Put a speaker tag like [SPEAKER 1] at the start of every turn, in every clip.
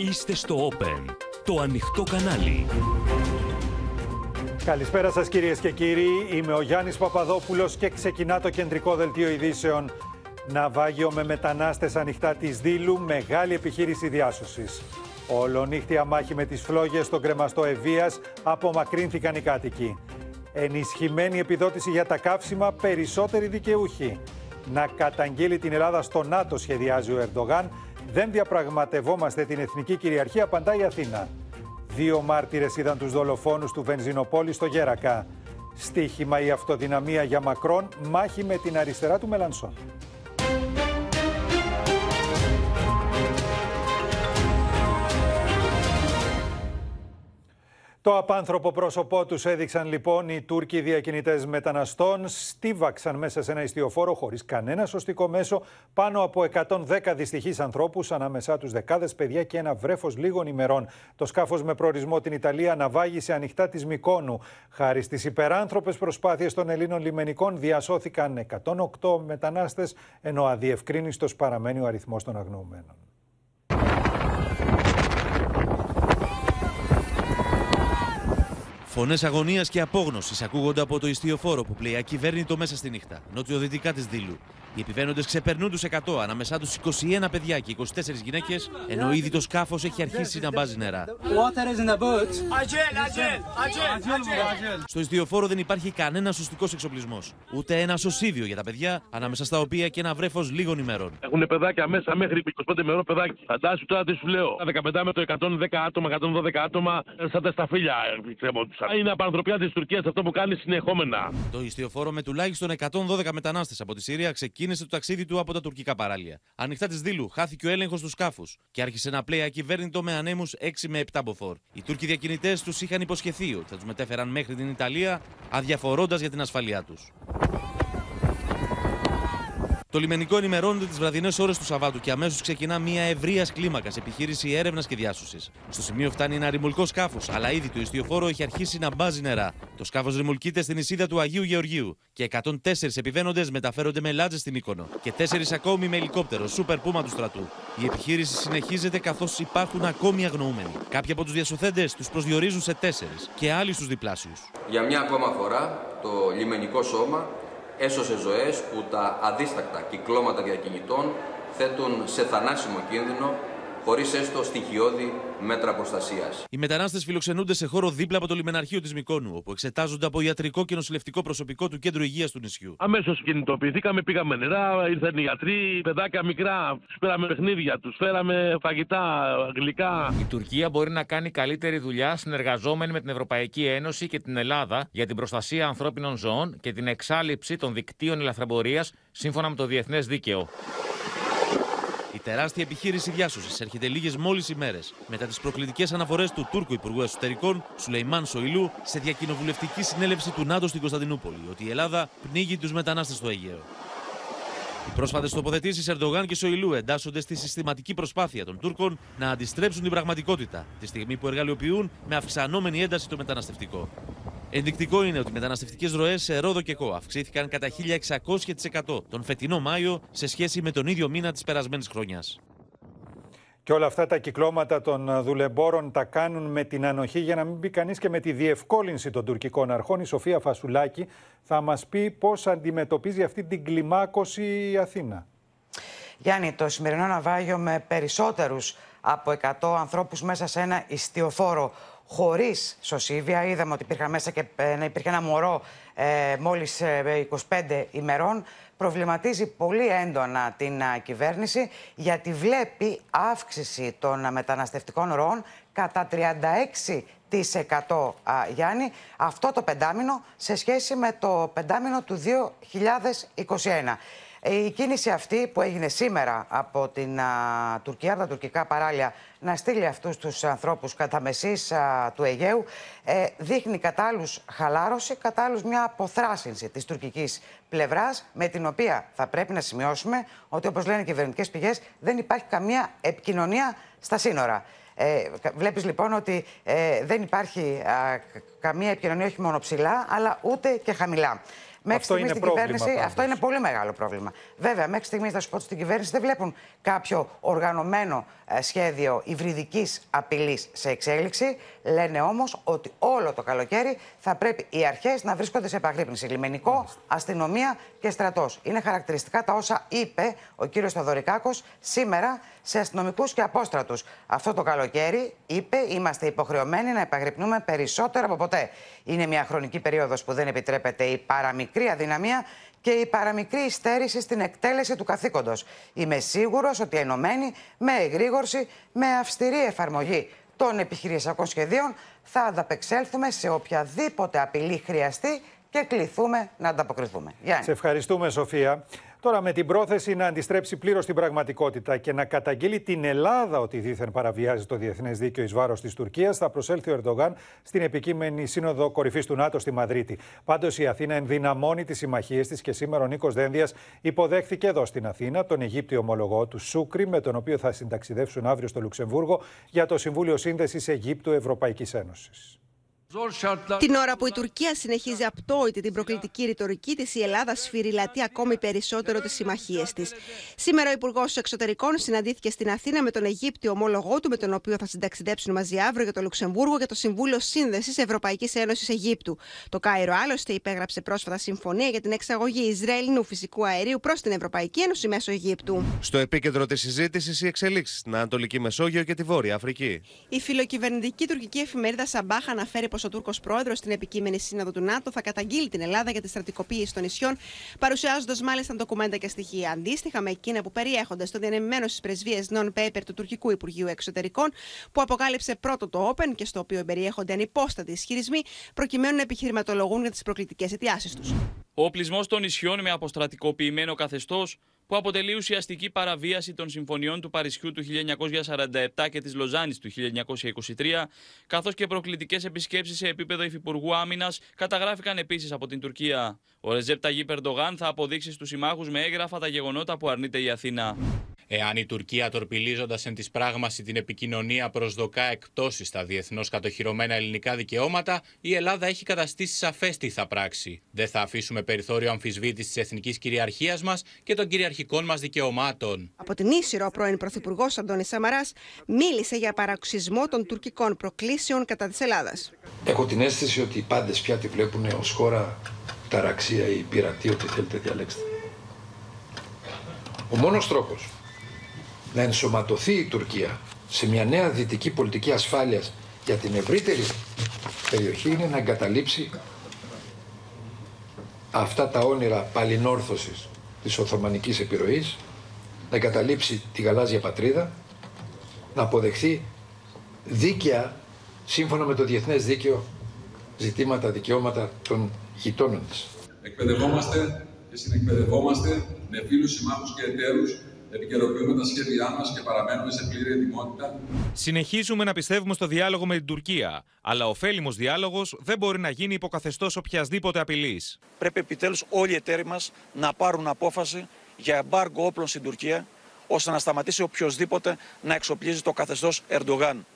[SPEAKER 1] Είστε στο Open, το ανοιχτό κανάλι.
[SPEAKER 2] Καλησπέρα σας κυρίες και κύριοι. Είμαι ο Γιάννης Παπαδόπουλος και ξεκινά το κεντρικό δελτίο ειδήσεων. Ναυάγιο με μετανάστες ανοιχτά της Δήλου, μεγάλη επιχείρηση διάσωσης. Ολονύχτια μάχη με τις φλόγες στον κρεμαστό Ευβίας, απομακρύνθηκαν οι κάτοικοι. Ενισχυμένη επιδότηση για τα καύσιμα, περισσότεροι δικαιούχοι. Να καταγγείλει την Ελλάδα στο ΝΑΤΟ σχεδιάζει ο Ερντογάν. Δεν διαπραγματευόμαστε την εθνική κυριαρχία, απαντά η Αθήνα. Δύο μάρτυρες είδαν τους δολοφόνους του Βενζινοπόλη στο Γέρακα. Στίχημα η αυτοδυναμία για Μακρόν, μάχη με την αριστερά του Μελανσόν. Το απάνθρωπο πρόσωπό τους έδειξαν λοιπόν οι Τούρκοι διακινητές μεταναστών. Στίβαξαν μέσα σε ένα ιστιοφόρο χωρίς κανένα σωστικό μέσο πάνω από 110 δυστυχείς ανθρώπους, ανάμεσά τους δεκάδες παιδιά και ένα βρέφος λίγων ημερών. Το σκάφος με προορισμό την Ιταλία αναβάγησε ανοιχτά της Μικόνου. Χάρη στις υπεράνθρωπες προσπάθειες των Ελλήνων λιμενικών διασώθηκαν 108 μετανάστες, ενώ αδιευκρίνιστος παραμένει ο αριθμός των αγνοωμένων.
[SPEAKER 3] Φωνές αγωνίας και απόγνωσης ακούγονται από το ιστιοφόρο που πλέει ακυβέρνητο μέσα στη νύχτα, νοτιοδυτικά της Δήλου. Οι επιβαίνοντες ξεπερνούν τους 100, ανάμεσά τους 21 παιδιά και 24 γυναίκες, ενώ ήδη το σκάφος έχει αρχίσει να μπάζει νερά. Στο ιστιοφόρο δεν υπάρχει κανένας σωστικός εξοπλισμός. Ούτε ένας σωσίδιο για τα παιδιά, ανάμεσα στα οποία και ένα βρέφος λίγων ημερών.
[SPEAKER 4] Έχουν παιδάκια μέσα μέχρι 25 ημερών παιδάκι. Φαντάσου τώρα τι σου λέω. Τα 15 με το 110 άτομα, 112 άτομα, σαν τα σταφύλια κρεμόντουσαν. Είναι απανθρωπιά της Τουρκίας αυτό που κάνει συνεχόμενα.
[SPEAKER 3] Το ιστιοφόρο με τουλάχιστον 112 μετανάστες από τη Συρία ξεκίνησε το ταξίδι του από τα τουρκικά παράλια. Ανοιχτά της Δήλου χάθηκε ο έλεγχος του σκάφους και άρχισε να πλέει ακυβέρνητο με ανέμους 6 με 7 μποφόρ. Οι Τούρκοι διακινητές τους είχαν υποσχεθεί ότι θα τους μετέφεραν μέχρι την Ιταλία, αδιαφορώντας για την ασφαλειά τους. Το λιμενικό ενημερώνεται τις βραδινές ώρες του Σαββάτου και αμέσως ξεκινά μια ευρείας κλίμακας επιχείρηση έρευνας και διάσωσης. Στο σημείο φτάνει ένα ρημουλκό σκάφος, αλλά ήδη το ιστιοφόρο έχει αρχίσει να μπάζει νερά. Το σκάφος ρημουλκείται στην εισίδα του Αγίου Γεωργίου και 104 επιβαίνοντες μεταφέρονται με λάτζες στην Μύκονο και 4 ακόμη με ελικόπτερο, σούπερ πούμα του στρατού. Η επιχείρηση συνεχίζεται καθώς υπάρχουν ακόμη αγνοούμενοι. Κάποιοι από τους διασωθέντες τους προσδιορίζουν σε 4 και άλλοι στους διπλάσιους.
[SPEAKER 5] Για μια ακόμα φορά, το λιμενικό σώμα έσωσε ζωές που τα αδίστακτα κυκλώματα διακινητών θέτουν σε θανάσιμο κίνδυνο χωρίς έστω στοιχειώδη μέτρα προστασίας.
[SPEAKER 3] Οι μετανάστες φιλοξενούνται σε χώρο δίπλα από το λιμεναρχείο της Μικόνου, όπου εξετάζονται από ιατρικό και νοσηλευτικό προσωπικό του κέντρου υγείας του νησιού.
[SPEAKER 4] Αμέσως κινητοποιηθήκαμε, πήγαμε νερά, ήρθαν οι γιατροί, παιδάκια μικρά, τους φέραμε παιχνίδια, τους φέραμε φαγητά, γλυκά.
[SPEAKER 6] Η Τουρκία μπορεί να κάνει καλύτερη δουλειά συνεργαζόμενη με την Ευρωπαϊκή Ένωση και την Ελλάδα για την προστασία ανθρώπινων ζώων και την εξάλληψη των δικτύων ελαφρεμπορίας σύμφωνα με το διεθνές δίκαιο.
[SPEAKER 3] Η τεράστια επιχείρηση διάσωσης έρχεται λίγες μόλις ημέρε μετά τις προκλητικές αναφορές του Τούρκου Υπουργού Εσωτερικών Σουλεϊμάν Σοηλού σε διακοινοβουλευτική συνέλευση του ΝΑΤΟ στην Κωνσταντινούπολη ότι η Ελλάδα πνίγει τους μετανάστες στο Αιγαίο. Οι πρόσφατες τοποθετήσεις Ερντογάν και Σοηλού εντάσσονται στη συστηματική προσπάθεια των Τούρκων να αντιστρέψουν την πραγματικότητα τη στιγμή που εργαλειοποιούν με αυξανόμενη ένταση το μεταναστευτικό. Ενδεικτικό είναι ότι οι μεταναστευτικές ροές σε Ρόδο και Κό αυξήθηκαν κατά 1600% τον φετινό Μάιο σε σχέση με τον ίδιο μήνα της περασμένης χρονιά.
[SPEAKER 2] Και όλα αυτά τα κυκλώματα των δουλεμπόρων τα κάνουν με την ανοχή για να μην μπει κανείς και με τη διευκόλυνση των τουρκικών αρχών. Η Σοφία Φασουλάκη θα μας πει πώς αντιμετωπίζει αυτή την κλιμάκωση η Αθήνα.
[SPEAKER 7] Γιάννη, το σημερινό ναυάγιο με περισσότερους από 100 ανθρώπους μέσα σε ένα ιστιοφόρο χωρίς σωσίβια. Είδαμε ότι υπήρχαν μέσα και ε, υπήρχε ένα μωρό ε, μόλις 25 ε, ημερών. Προβληματίζει πολύ έντονα την κυβέρνηση γιατί βλέπει αύξηση των μεταναστευτικών ροών κατά 36% Γιάννη, αυτό το πεντάμινο σε σχέση με το πεντάμινο του 2021. Η κίνηση αυτή που έγινε σήμερα από την Τουρκία, τα τουρκικά παράλια, να στείλει αυτούς τους ανθρώπους κατά μεσής του Αιγαίου, ε, δείχνει κατά άλλους χαλάρωση, κατά άλλους μια αποθράσινση της τουρκικής πλευράς, με την οποία θα πρέπει να σημειώσουμε ότι όπως λένε οι κυβερνητικές πηγές δεν υπάρχει καμία επικοινωνία στα σύνορα. Ε, βλέπεις λοιπόν ότι ε, δεν υπάρχει καμία επικοινωνία όχι μόνο ψηλά, αλλά ούτε και χαμηλά. Μέχρι
[SPEAKER 2] αυτό είναι
[SPEAKER 7] στην
[SPEAKER 2] πρόβλημα.
[SPEAKER 7] κυβέρνηση,
[SPEAKER 2] πάντως.
[SPEAKER 7] αυτό είναι πολύ μεγάλο πρόβλημα. Βέβαια, μέχρι στιγμής θα σου πω ότι στην κυβέρνηση δεν βλέπουν κάποιο οργανωμένο ε, σχέδιο υβριδικής απειλής σε εξέλιξη. Λένε όμως ότι όλο το καλοκαίρι θα πρέπει οι αρχές να βρίσκονται σε επαγρύπνηση. Λιμενικό, αστυνομία και στρατός. Είναι χαρακτηριστικά τα όσα είπε ο κύριος Θοδωρικάκο σήμερα σε αστυνομικούς και απόστρατους. Αυτό το καλοκαίρι, είπε, είμαστε υποχρεωμένοι να επαγρυπνούμε περισσότερο από ποτέ. Είναι μια χρονική περίοδος που δεν επιτρέπεται η παραμικρή αδυναμία και η παραμικρή υστέρηση στην εκτέλεση του καθήκοντος. Είμαι σίγουρος ότι ενωμένοι με εγρήγορση, με αυστηρή εφαρμογή των επιχειρησιακών σχεδίων θα ανταπεξέλθουμε σε οποιαδήποτε απειλή χρειαστεί και κληθούμε να ανταποκριθούμε. Γιάννη.
[SPEAKER 2] Σε ευχαριστούμε, Σοφία. Τώρα, με την πρόθεση να αντιστρέψει πλήρως την πραγματικότητα και να καταγγείλει την Ελλάδα ότι δήθεν παραβιάζει το διεθνές δίκαιο εις βάρος της Τουρκίας, θα προσέλθει ο Ερντογάν στην επικείμενη Σύνοδο Κορυφής του ΝΑΤΟ στη Μαδρίτη. Πάντως, η Αθήνα ενδυναμώνει τις συμμαχίες της και σήμερα ο Νίκος Δένδιας υποδέχθηκε εδώ στην Αθήνα τον Αιγύπτιο ομολογό του Σούκρη, με τον οποίο θα συνταξιδεύσουν αύριο στο Λουξεμβούργο για το Συμβούλιο Σύνδεσης Αιγύπτου Ευρωπαϊκή Ένωσης.
[SPEAKER 8] Την ώρα που η Τουρκία συνεχίζει απτόητη την προκλητική ρητορική της, η Ελλάδα σφυριλατεί ακόμη περισσότερο τις συμμαχίες της. Σήμερα ο Υπουργός Εξωτερικών συναντήθηκε στην Αθήνα με τον Αιγύπτιο ομόλογό του, με τον οποίο θα συνταξιδέψουν μαζί αύριο για το Λουξεμβούργο για το Συμβούλιο Σύνδεσης Ευρωπαϊκής Ένωσης Αιγύπτου. Το Κάιρο άλλωστε υπέγραψε πρόσφατα συμφωνία για την εξαγωγή Ισραηλινού φυσικού αερίου προς την Ευρωπαϊκή Ένωση μέσω Αιγύπτου.
[SPEAKER 9] Στο επίκεντρο της συζήτησης οι εξελίξεις στην Ανατολική Μεσόγειο και τη Βόρεια Αφρική.
[SPEAKER 8] Η φιλοκυβερνητική τουρκική εφημερίδα Σαμπάχ αναφέρει πως ο Τούρκος πρόεδρος στην επικείμενη σύνοδο του ΝΑΤΟ θα καταγγείλει την Ελλάδα για τη στρατικοποίηση των νησιών, παρουσιάζοντας μάλιστα ντοκουμέντα και στοιχεία αντίστοιχα με εκείνα που περιέχονται στο διανεμημένο στις πρεσβείες non-paper του τουρκικού Υπουργείου Εξωτερικών, που αποκάλυψε πρώτο το Open και στο οποίο περιέχονται ανυπόστατοι ισχυρισμοί, προκειμένου να επιχειρηματολογούν για τις προκλητικές αιτιάσεις τους.
[SPEAKER 10] Ο οπλισμός των νησιών με αποστρατικοποιημένο καθεστώς, που αποτελεί ουσιαστική παραβίαση των συμφωνιών του Παρισιού του 1947 και της Λοζάνης του 1923, καθώς και προκλητικές επισκέψεις σε επίπεδο Υφυπουργού Άμυνας, καταγράφηκαν επίσης από την Τουρκία. Ο Ρεζέπ Ταγί Περντογάν θα αποδείξει στους συμμάχους με έγγραφα τα γεγονότα που αρνείται η Αθήνα.
[SPEAKER 11] Εάν η Τουρκία τορπιλίζοντας εν της πράγμαση την επικοινωνία προσδοκά εκπτώσεις στα διεθνώς κατοχυρωμένα ελληνικά δικαιώματα, η Ελλάδα έχει καταστήσει σαφές τι θα πράξει. Δεν θα αφήσουμε περιθώριο αμφισβήτησης της εθνικής κυριαρχίας μας και των κυριαρχικών μας δικαιωμάτων.
[SPEAKER 8] Από την Ίσυρο, ο πρώην Πρωθυπουργός Αντώνης Σαμαράς μίλησε για παραξισμό των τουρκικών προκλήσεων κατά της Ελλάδας.
[SPEAKER 12] Έχω την αίσθηση ότι οι πάντες πια τη βλέπουν ως χώρα ταραξία ή πειρατή, ό,τι θέλετε διαλέξτε. Ο μόνος τρόπος να ενσωματωθεί η Τουρκία σε μια νέα δυτική πολιτική ασφάλειας για την ευρύτερη περιοχή είναι να εγκαταλείψει αυτά τα όνειρα παλινόρθωσης της Οθωμανικής επιρροής, να εγκαταλείψει τη γαλάζια πατρίδα, να αποδεχθεί δίκαια, σύμφωνα με το διεθνές δίκαιο, ζητήματα, δικαιώματα των γειτόνων της.
[SPEAKER 13] Εκπαιδευόμαστε και συνεκπαιδευόμαστε με φίλους, συμμάχους και εταίρους επικαιροποιούμε τα σχέδιά μας και παραμένουμε σε πλήρη ετοιμότητα.
[SPEAKER 14] Συνεχίζουμε να πιστεύουμε στο διάλογο με την Τουρκία. Αλλά ο ωφέλιμος διάλογος δεν μπορεί να γίνει υποκαθεστώς οποιασδήποτε απειλής.
[SPEAKER 15] Πρέπει επιτέλους όλοι οι εταίροι μας να πάρουν απόφαση για εμπάργκο όπλων στην Τουρκία, ώστε να σταματήσει οποιοδήποτε να εξοπλίζει το καθεστώς Ερντογάν.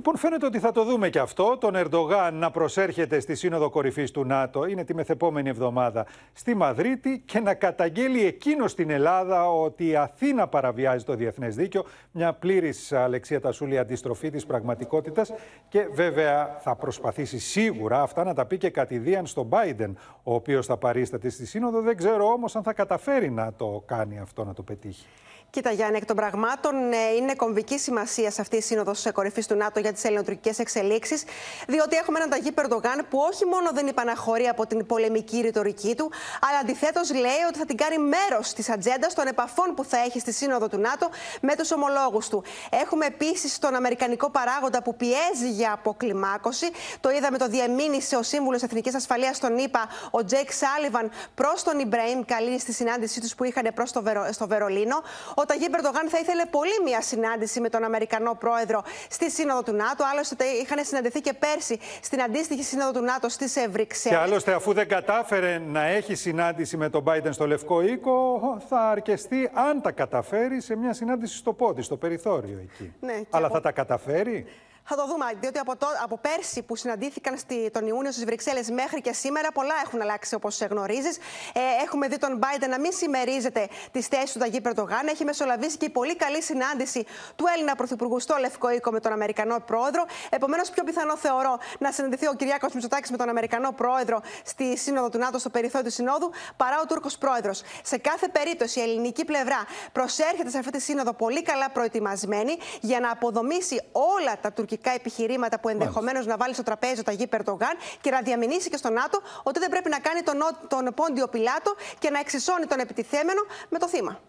[SPEAKER 2] Λοιπόν, φαίνεται ότι θα το δούμε και αυτό. Τον Ερντογάν να προσέρχεται στη Σύνοδο Κορυφής του ΝΑΤΟ, είναι τη μεθεπόμενη εβδομάδα στη Μαδρίτη, και να καταγγέλει εκείνο στην Ελλάδα ότι η Αθήνα παραβιάζει το διεθνές δίκαιο. Μια πλήρης Αλεξία Τασούλη αντιστροφή της πραγματικότητας. Και βέβαια θα προσπαθήσει σίγουρα αυτά να τα πει και κατηδίαν στον Biden, ο οποίος θα παρίσταται στη Σύνοδο. Δεν ξέρω όμως αν θα καταφέρει να το κάνει αυτό, να το πετύχει.
[SPEAKER 8] Κοίτα, Γιάννη, εκ των πραγμάτων ε, είναι κομβικής σημασίας αυτή η σύνοδος κορυφής του ΝΑΤΟ για τις ελληνοτουρκικές εξελίξεις, διότι έχουμε έναν Ταγίπ Ερντογάν που όχι μόνο δεν υπαναχωρεί από την πολεμική ρητορική του, αλλά αντιθέτως λέει ότι θα την κάνει μέρος της ατζέντα των επαφών που θα έχει στη σύνοδο του ΝΑΤΟ με τους ομολόγους του. Έχουμε επίσης τον Αμερικανικό παράγοντα που πιέζει για αποκλιμάκωση. Το είδαμε, το διεμήνυσε ο Σύμβουλος Εθνικής Ασφαλείας των ΗΠΑ, ο Τζέικ Σάλιβαν, προς τον Ιμπραήμ Καλίν στη συνάντησή τους που είχαν προς το Βερο, στο Βερολίνο. Ο Ταγί Περντογάν θα ήθελε πολύ μια συνάντηση με τον Αμερικανό πρόεδρο στη Σύνοδο του ΝΑΤΟ. Άλλωστε, είχαν συναντηθεί και πέρσι στην αντίστοιχη Σύνοδο του ΝΑΤΟ στις Βρυξέλλες.
[SPEAKER 2] Και άλλωστε, αφού δεν κατάφερε να έχει συνάντηση με τον Biden στο Λευκό Οίκο, θα αρκεστεί, αν τα καταφέρει, σε μια συνάντηση στο πόδι, στο περιθώριο εκεί.
[SPEAKER 8] Ναι,
[SPEAKER 2] Αλλά
[SPEAKER 8] από...
[SPEAKER 2] θα τα καταφέρει;
[SPEAKER 8] Θα το δούμε, διότι από, το, από πέρσι που συναντήθηκαν στη, τον Ιούνιο στις Βρυξέλλες μέχρι και σήμερα, πολλά έχουν αλλάξει όπως γνωρίζεις. Ε, έχουμε δει τον Biden να μην συμμερίζεται τις θέσεις του Ταγί Περτογάν. Έχει μεσολαβήσει και η πολύ καλή συνάντηση του Έλληνα Πρωθυπουργού στο Λευκό Οίκο με τον Αμερικανό Πρόεδρο. Επομένως, πιο πιθανό θεωρώ να συναντηθεί ο Κυριάκος Μητσοτάκης με τον Αμερικανό Πρόεδρο στη Σύνοδο του ΝΑΤΟ, στο περιθώριο του Συνόδου, παρά ο Τούρκος Πρόεδρος. Σε κάθε περίπτωση, η ελληνική πλευρά προσέρχεται σε αυτή τη Σύνοδο πολύ καλά προετοιμασμένη για να αποδομήσει όλα τα τουρκικά επιχειρήματα που ενδεχομένως να βάλει στο τραπέζι ο Ταγί Περτογάν και να διαμηνήσει και στο ΝΑΤΟ ότι δεν πρέπει να κάνει τον, τον πόντιο πιλάτο και να εξισώνει τον επιτιθέμενο με το θύμα.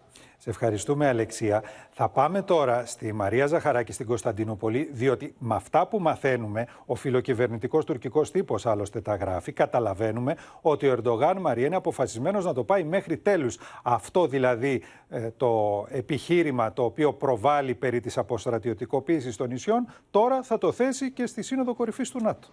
[SPEAKER 2] Σε ευχαριστούμε, Αλεξία. Θα πάμε τώρα στη Μαρία Ζαχαράκη στην Κωνσταντινούπολη, διότι με αυτά που μαθαίνουμε, ο φιλοκυβερνητικός τουρκικός τύπος άλλωστε τα γράφει, καταλαβαίνουμε ότι ο Ερντογάν Μαρία είναι αποφασισμένος να το πάει μέχρι τέλους. Αυτό δηλαδή ε, το επιχείρημα το οποίο προβάλλει περί της αποστρατιωτικοποίησης των νησιών, τώρα θα το θέσει και στη Σύνοδο Κορυφής του ΝΑΤΟ.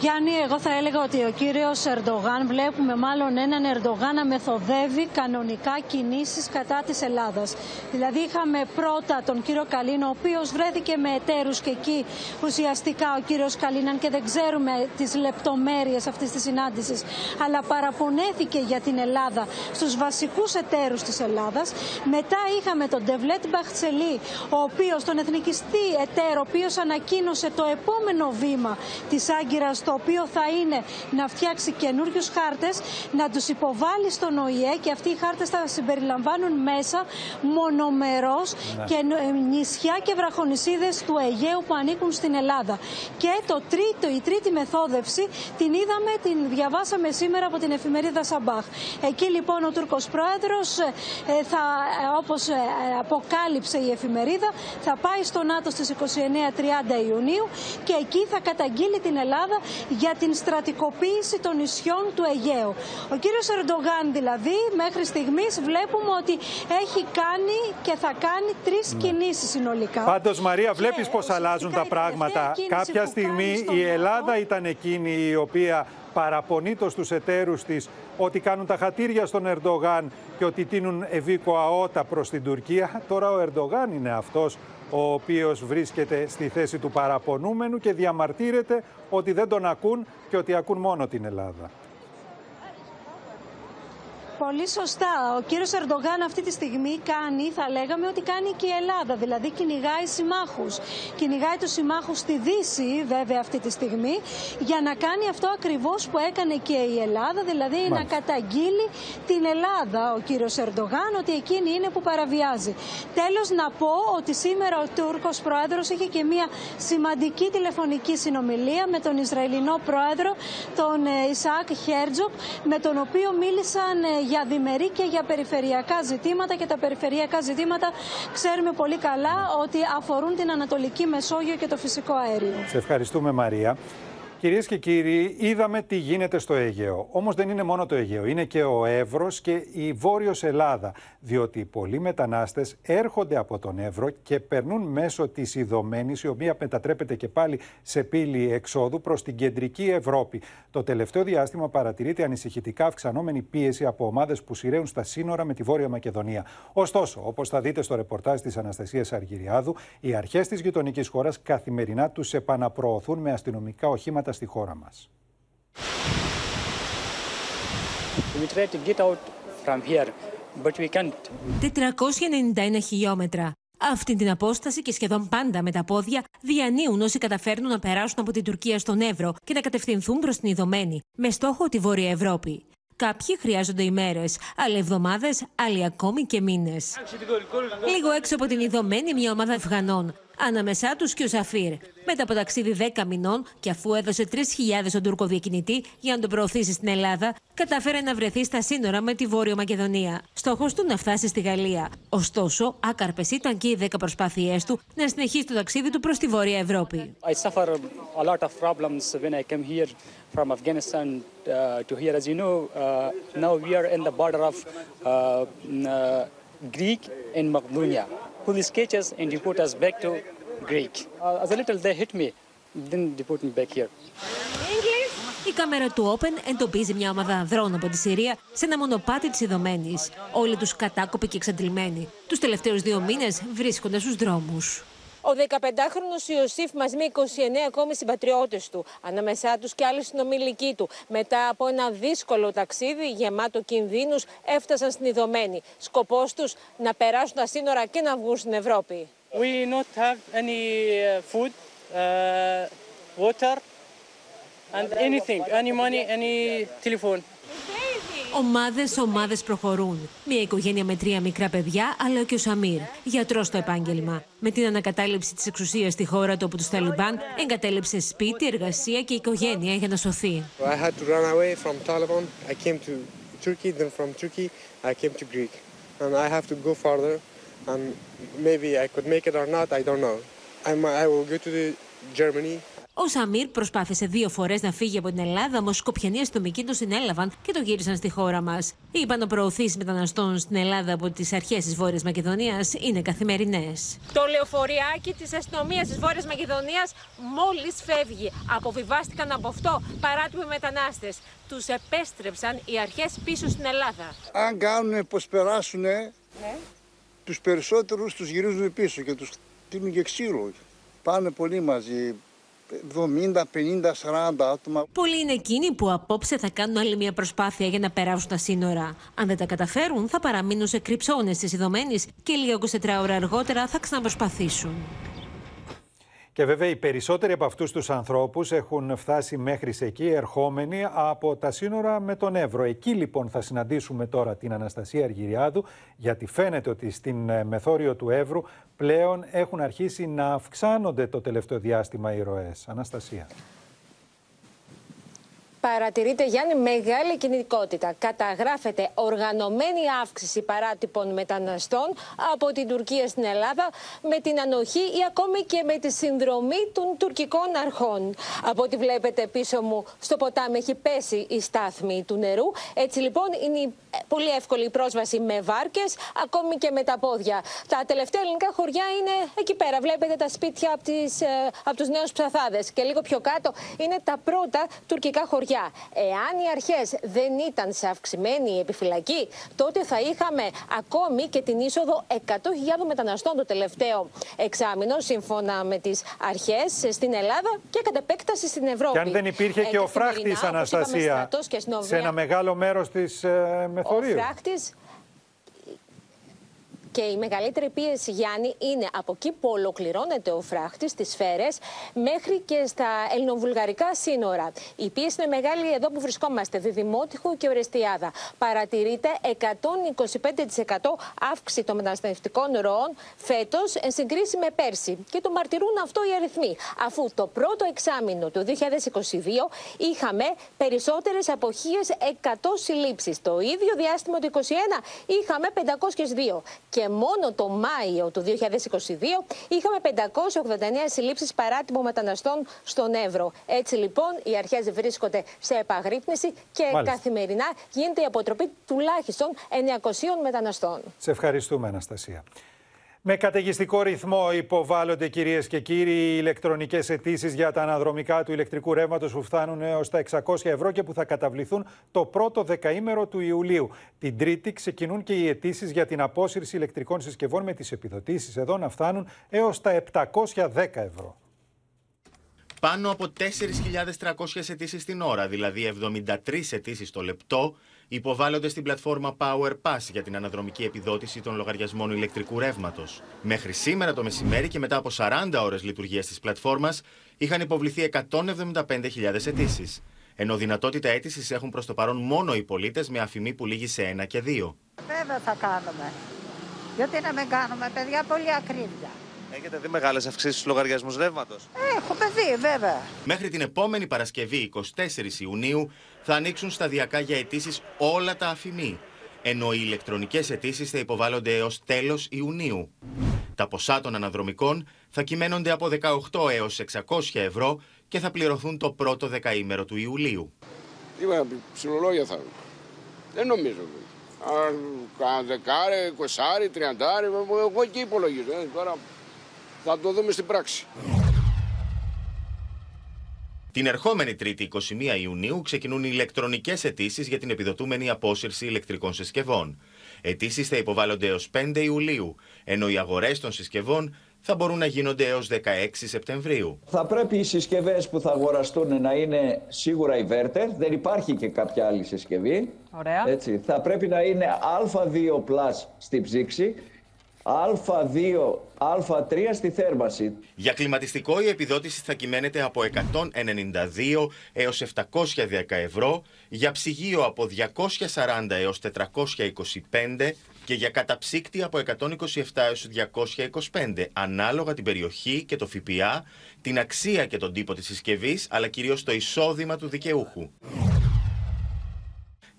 [SPEAKER 16] Γιάννη, εγώ θα έλεγα ότι ο κύριος Ερντογάν, βλέπουμε μάλλον έναν Ερντογάν να μεθοδεύει κανονικά κινήσεις κατά της Ελλάδας. Δηλαδή είχαμε πρώτα τον κύριο Καλίνο, ο οποίος βρέθηκε με εταίρους και εκεί ουσιαστικά ο κύριος Καλίναν και δεν ξέρουμε τις λεπτομέρειες αυτής της συνάντησης, αλλά παραπονέθηκε για την Ελλάδα στους βασικούς εταίρους της Ελλάδας. Μετά είχαμε τον Ντεβλέτ Μπαχτσελή, ο οποίος, τον εθνικιστή εταίρο, ο οποίος ανακοίνωσε το επόμενο βήμα της Άγκυρας το οποίο θα είναι να φτιάξει καινούριους χάρτες, να τους υποβάλει στον ΟΗΕ και αυτοί οι χάρτες θα συμπεριλαμβάνουν μέσα μονομερός
[SPEAKER 17] Ναι.
[SPEAKER 16] και ε, νησιά και βραχονισίδες του Αιγαίου που ανήκουν στην Ελλάδα. Και το τρίτο, η τρίτη μεθόδευση την είδαμε, την διαβάσαμε σήμερα από την εφημερίδα Σαμπάχ. Εκεί λοιπόν ο Τούρκος Πρόεδρος ε, θα, ε, όπως ε, αποκάλυψε η εφημερίδα, θα πάει στο ΝΑΤΟ στις 29-30 Ιουνίου και εκεί θα καταγγείλει την Ελλάδα για την στρατικοποίηση των νησιών του Αιγαίου. Ο κύριος Ερντογάν δηλαδή μέχρι στιγμής βλέπουμε ότι έχει κάνει και θα κάνει τρεις κινήσεις συνολικά.
[SPEAKER 2] Πάντως, Μαρία,
[SPEAKER 16] Και
[SPEAKER 2] βλέπεις πώς αλλάζουν τα πράγματα.
[SPEAKER 16] κίνηση
[SPEAKER 2] Κάποια
[SPEAKER 16] που
[SPEAKER 2] στιγμή
[SPEAKER 16] κάνει στο
[SPEAKER 2] η
[SPEAKER 16] ΝΑΤΟ-
[SPEAKER 2] Ελλάδα ήταν εκείνη η οποία παραπονεί το στους εταίρους της ότι κάνουν τα χατήρια στον Ερντογάν και ότι τίνουν ευήκο αότα προς την Τουρκία. Τώρα ο Ερντογάν είναι αυτός ο οποίος βρίσκεται στη θέση του παραπονούμενου και διαμαρτύρεται ότι δεν τον ακούν και ότι ακούν μόνο την Ελλάδα.
[SPEAKER 16] Πολύ σωστά. Ο κύριος Ερντογάν αυτή τη στιγμή κάνει, θα λέγαμε ότι κάνει και η Ελλάδα. Δηλαδή κυνηγάει συμμάχους. Κυνηγάει τους συμμάχους στη Δύση βέβαια αυτή τη στιγμή για να κάνει αυτό ακριβώς που έκανε και η Ελλάδα. Δηλαδή να καταγγείλει την Ελλάδα ο κύριος Ερντογάν ότι εκείνη είναι που παραβιάζει. Τέλος να πω ότι σήμερα ο Τούρκος Πρόεδρος είχε και μια σημαντική τηλεφωνική συνομιλία με τον Ισραηλινό Πρόεδρο, τον ε, Ισαάκ Χέρτζοκ, με τον οποίο μίλησαν ε, για διμερή και για περιφερειακά ζητήματα και τα περιφερειακά ζητήματα ξέρουμε πολύ καλά ότι αφορούν την Ανατολική Μεσόγειο και το φυσικό αέριο.
[SPEAKER 2] Σε ευχαριστούμε Μαρία. Κυρίες και κύριοι, είδαμε τι γίνεται στο Αιγαίο. Όμως δεν είναι μόνο το Αιγαίο, είναι και ο Εύρος και η Βόρειος Ελλάδα. Διότι πολλοί μετανάστες έρχονται από τον Εύρο και περνούν μέσω της Ιδωμένη, η οποία μετατρέπεται και πάλι σε πύλη εξόδου προς την κεντρική Ευρώπη. Το τελευταίο διάστημα παρατηρείται ανησυχητικά αυξανόμενη πίεση από ομάδες που σειραίουν στα σύνορα με τη Βόρεια Μακεδονία. Ωστόσο, όπως θα δείτε στο ρεπορτάζ της Αναστασίας Αργυριάδου, οι αρχές της γειτονικής χώρας καθημερινά τους επαναπροωθούν με αστυνομικά οχήματα στη χώρα μας.
[SPEAKER 17] We try to get out from here, but we can't.
[SPEAKER 18] 491 χιλιόμετρα. Αυτή την απόσταση και σχεδόν πάντα με τα πόδια διανύουν όσοι καταφέρνουν να περάσουν από την Τουρκία στον Εύρο και να κατευθυνθούν προς την Ιδωμένη, με στόχο τη Βόρεια Ευρώπη. Κάποιοι χρειάζονται ημέρες, άλλοι εβδομάδες, άλλοι ακόμη και μήνες. Λίγο έξω από την Ιδωμένη, μια ομάδα Αφγανών. Ανάμεσά τους και ο Σαφίρ. Μετά από ταξίδι 10 μηνών και αφού έδωσε 3.000 στον Τούρκο διακινητή για να τον προωθήσει στην Ελλάδα, κατάφερε να βρεθεί στα σύνορα με τη Βόρειο Μακεδονία. Στόχος του να φτάσει στη Γαλλία. Ωστόσο, άκαρπες ήταν και οι 10 προσπάθειές του να συνεχίσει το ταξίδι του προς τη Βόρεια Ευρώπη.
[SPEAKER 17] I suffer a lot of problems when I came here from Afghanistan uh, to here. As you know, uh, now we are in the border of uh, uh, Greek and Macedonia. Police catch us and deport us back to Greek. Uh, as a little, they hit me, then deport me back here.
[SPEAKER 16] English?
[SPEAKER 18] Η κάμερα του Open εντοπίζει μια ομάδα ανδρών από τη Συρία σε ένα μονοπάτι τη Ιδωμένη. Όλοι του κατάκοποι και εξαντλημένοι. Του τελευταίου δύο μήνε βρίσκονται στου δρόμου.
[SPEAKER 19] Ο 15χρονο Ιωσήφ μαζί με 29 ακόμη συμπατριώτες του, ανάμεσά τους και άλλοι συνομιλικοί του, μετά από ένα δύσκολο ταξίδι γεμάτο κινδύνους, έφτασαν στην Ιδωμένη. Σκοπός τους να περάσουν τα σύνορα και να βγουν στην Ευρώπη.
[SPEAKER 17] We not have any uh, food, uh, water, and anything, any money, any telephone.
[SPEAKER 18] Ομάδες, ομάδες προχωρούν. Μια οικογένεια με τρία μικρά παιδιά, αλλά και ο Σαμίρ, γιατρός στο επάγγελμα. Με την ανακατάληψη της εξουσίας στη χώρα του από τους Ταλιμπάν, εγκατέλειψε σπίτι, εργασία και οικογένεια για να σωθεί.
[SPEAKER 20] I had to run away from Taliban. I came to Turkey, then from Turkey I came to Greek. And I have to go farther, and maybe I could make it or not, I don't know. I'm, I will go to the Germany.
[SPEAKER 18] Ο Σαμίρ προσπάθησε δύο φορές να φύγει από την Ελλάδα, όμως σκοπιανοί αστυνομικοί τον συνέλαβαν και τον γύρισαν στη χώρα μας. Οι επαναπροωθήσει μεταναστών στην Ελλάδα από τις αρχές της Βόρειας Μακεδονίας είναι καθημερινές.
[SPEAKER 19] Το λεωφοριάκι της αστυνομίας της Βόρειας Μακεδονίας μόλις φεύγει. Αποβιβάστηκαν από αυτό παράτυποι μετανάστες. Τους επέστρεψαν οι αρχές πίσω στην Ελλάδα.
[SPEAKER 21] Αν κάνουν πως περάσουν,
[SPEAKER 19] Ναι.
[SPEAKER 21] τους περισσότερους τους γυρίζουν πίσω και τους στείλουν και ξύλο. Πάνε πολύ μαζί. 70, 50, 40 άτομα.
[SPEAKER 18] Πολλοί είναι εκείνοι που απόψε θα κάνουν άλλη μια προσπάθεια για να περάσουν τα σύνορα. Αν δεν τα καταφέρουν, θα παραμείνουν σε κρυψώνες τη Ιδωμένη και λίγα 24 ώρα αργότερα θα ξαναπροσπαθήσουν.
[SPEAKER 2] Και βέβαια οι περισσότεροι από αυτούς τους ανθρώπους έχουν φτάσει μέχρι σε εκεί ερχόμενοι από τα σύνορα με τον Εύρο. Εκεί λοιπόν θα συναντήσουμε τώρα την Αναστασία Αργυριάδου γιατί φαίνεται ότι στην ε, μεθόριο του Εύρου πλέον έχουν αρχίσει να αυξάνονται το τελευταίο διάστημα οι ροές. Αναστασία.
[SPEAKER 19] Παρατηρείται, Γιάννη, μεγάλη κινητικότητα. Καταγράφεται οργανωμένη αύξηση παράτυπων μεταναστών από την Τουρκία στην Ελλάδα με την ανοχή ή ακόμη και με τη συνδρομή των τουρκικών αρχών. Από ό,τι βλέπετε πίσω μου, στο ποτάμι έχει πέσει η στάθμη του νερού. Έτσι λοιπόν είναι πολύ εύκολη η πρόσβαση με βάρκες, ακόμη και με τα πόδια. Τα τελευταία ελληνικά χωριά είναι εκεί πέρα. Βλέπετε τα σπίτια από, τις, ε, από τους νέους ψαθάδες. Και λίγο πιο κάτω είναι τα πρώτα τουρκικά χωριά. Εάν οι αρχές δεν ήταν σε αυξημένη επιφυλακή, τότε θα είχαμε ακόμη και την είσοδο 100.000 μεταναστών το τελευταίο εξάμεινο, σύμφωνα με τις αρχές στην Ελλάδα και κατ' επέκταση στην Ευρώπη.
[SPEAKER 2] Και αν δεν υπήρχε και ο φράχτης, Αναστασία, σε ένα μεγάλο μέρος της ε, μεθορίου.
[SPEAKER 19] Ο φράχτης και η μεγαλύτερη πίεση, Γιάννη, είναι από εκεί που ολοκληρώνεται ο φράχτης, στις σφαίρε, μέχρι και στα ελληνοβουλγαρικά σύνορα. Η πίεση είναι μεγάλη εδώ που βρισκόμαστε, Διδημότυχο και Ορεστιάδα. Παρατηρείται 125% αύξηση των μεταναστευτικών ροών φέτος εν συγκρίση με πέρσι. Και το μαρτυρούν αυτό οι αριθμοί. Αφού το πρώτο εξάμεινο του 2022 είχαμε περισσότερες από 1.100 συλλήψεις. Το ίδιο διάστημα του 2021 είχαμε 502. Και μόνο το Μάιο του 2022 είχαμε 589 συλλήψεις παράτιμων μεταναστών στον Εύρο. Έτσι λοιπόν οι αρχές βρίσκονται σε επαγρύπνηση και
[SPEAKER 2] Μάλιστα.
[SPEAKER 19] καθημερινά γίνεται η αποτροπή τουλάχιστον 900 μεταναστών.
[SPEAKER 2] Σε ευχαριστούμε, Αναστασία. Με καταιγιστικό ρυθμό υποβάλλονται κυρίες και κύριοι οι ηλεκτρονικές αιτήσεις για τα αναδρομικά του ηλεκτρικού ρεύματος που φτάνουν έως τα 600 ευρώ και που θα καταβληθούν το πρώτο δεκαήμερο του Ιουλίου. Την Τρίτη ξεκινούν και οι αιτήσεις για την απόσυρση ηλεκτρικών συσκευών με τις επιδοτήσεις εδώ να φτάνουν έως τα 710 ευρώ.
[SPEAKER 22] Πάνω από 4.300 αιτήσεις την ώρα, δηλαδή 73 αιτήσεις το λεπτό, υποβάλλονται στην πλατφόρμα Power Pass για την αναδρομική επιδότηση των λογαριασμών ηλεκτρικού ρεύματος. Μέχρι σήμερα το μεσημέρι και μετά από 40 ώρες λειτουργίας της πλατφόρμας, είχαν υποβληθεί 175.000 αιτήσεις. Ενώ δυνατότητα αίτησης έχουν προς το παρόν μόνο οι πολίτες με αφημί που λύγει σε 1 και 2.
[SPEAKER 23] Βέβαια θα κάνουμε. Γιατί να μην κάνουμε, παιδιά, πολύ ακρίβεια.
[SPEAKER 9] Έχετε δει μεγάλες αυξήσεις στους λογαριασμούς ρεύματος;
[SPEAKER 23] Έχουμε δει, βέβαια.
[SPEAKER 22] Μέχρι την επόμενη Παρασκευή, 24 Ιουνίου, θα ανοίξουν σταδιακά για αιτήσεις όλα τα αφημί. Ενώ οι ηλεκτρονικές αιτήσεις θα υποβάλλονται έως τέλος Ιουνίου. Τα ποσά των αναδρομικών θα κυμαίνονται από 18 έως 600 ευρώ και θα πληρωθούν το πρώτο δεκαήμερο του Ιουλίου.
[SPEAKER 24] Είπα, ψιλολόγια θα είναι. Δεν νομίζω. Αν κάνα δεκάρι, εικοσάρι, τριαντάρι, εγώ εκεί υπολογίζω. Ε, Τώρα θα το δούμε στην πράξη.
[SPEAKER 22] Την ερχόμενη Τρίτη 21 Ιουνίου ξεκινούν οι ηλεκτρονικές αιτήσεις για την επιδοτούμενη απόσυρση ηλεκτρικών συσκευών. Αιτήσεις θα υποβάλλονται έως 5 Ιουλίου, ενώ οι αγορές των συσκευών θα μπορούν να γίνονται έως 16 Σεπτεμβρίου.
[SPEAKER 25] Θα πρέπει οι συσκευές που θα αγοραστούν να είναι σίγουρα inverter, δεν υπάρχει και κάποια άλλη συσκευή.
[SPEAKER 26] Ωραία.
[SPEAKER 25] Έτσι. Θα πρέπει να είναι α2 Plus στη ψήξη, α2, α3 στη θέρμαση.
[SPEAKER 22] Για κλιματιστικό η επιδότηση θα κυμαίνεται από 192 έως 710 ευρώ, για ψυγείο από 240 έως 425 και για καταψύκτη από 127 έως 225, ανάλογα την περιοχή και το ΦΠΑ, την αξία και τον τύπο της συσκευής, αλλά κυρίως το εισόδημα του δικαιούχου.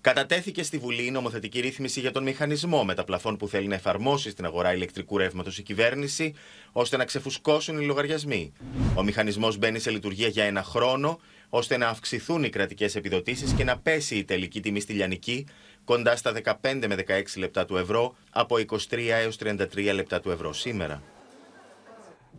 [SPEAKER 22] Κατατέθηκε στη Βουλή η νομοθετική ρύθμιση για τον μηχανισμό με τα πλαφών που θέλει να εφαρμόσει στην αγορά ηλεκτρικού ρεύματος η κυβέρνηση, ώστε να ξεφουσκώσουν οι λογαριασμοί. Ο μηχανισμός μπαίνει σε λειτουργία για ένα χρόνο, ώστε να αυξηθούν οι κρατικές επιδοτήσεις και να πέσει η τελική τιμή στη λιανική, κοντά στα 15 με 16 λεπτά του ευρώ, από 23 έως 33 λεπτά του ευρώ σήμερα.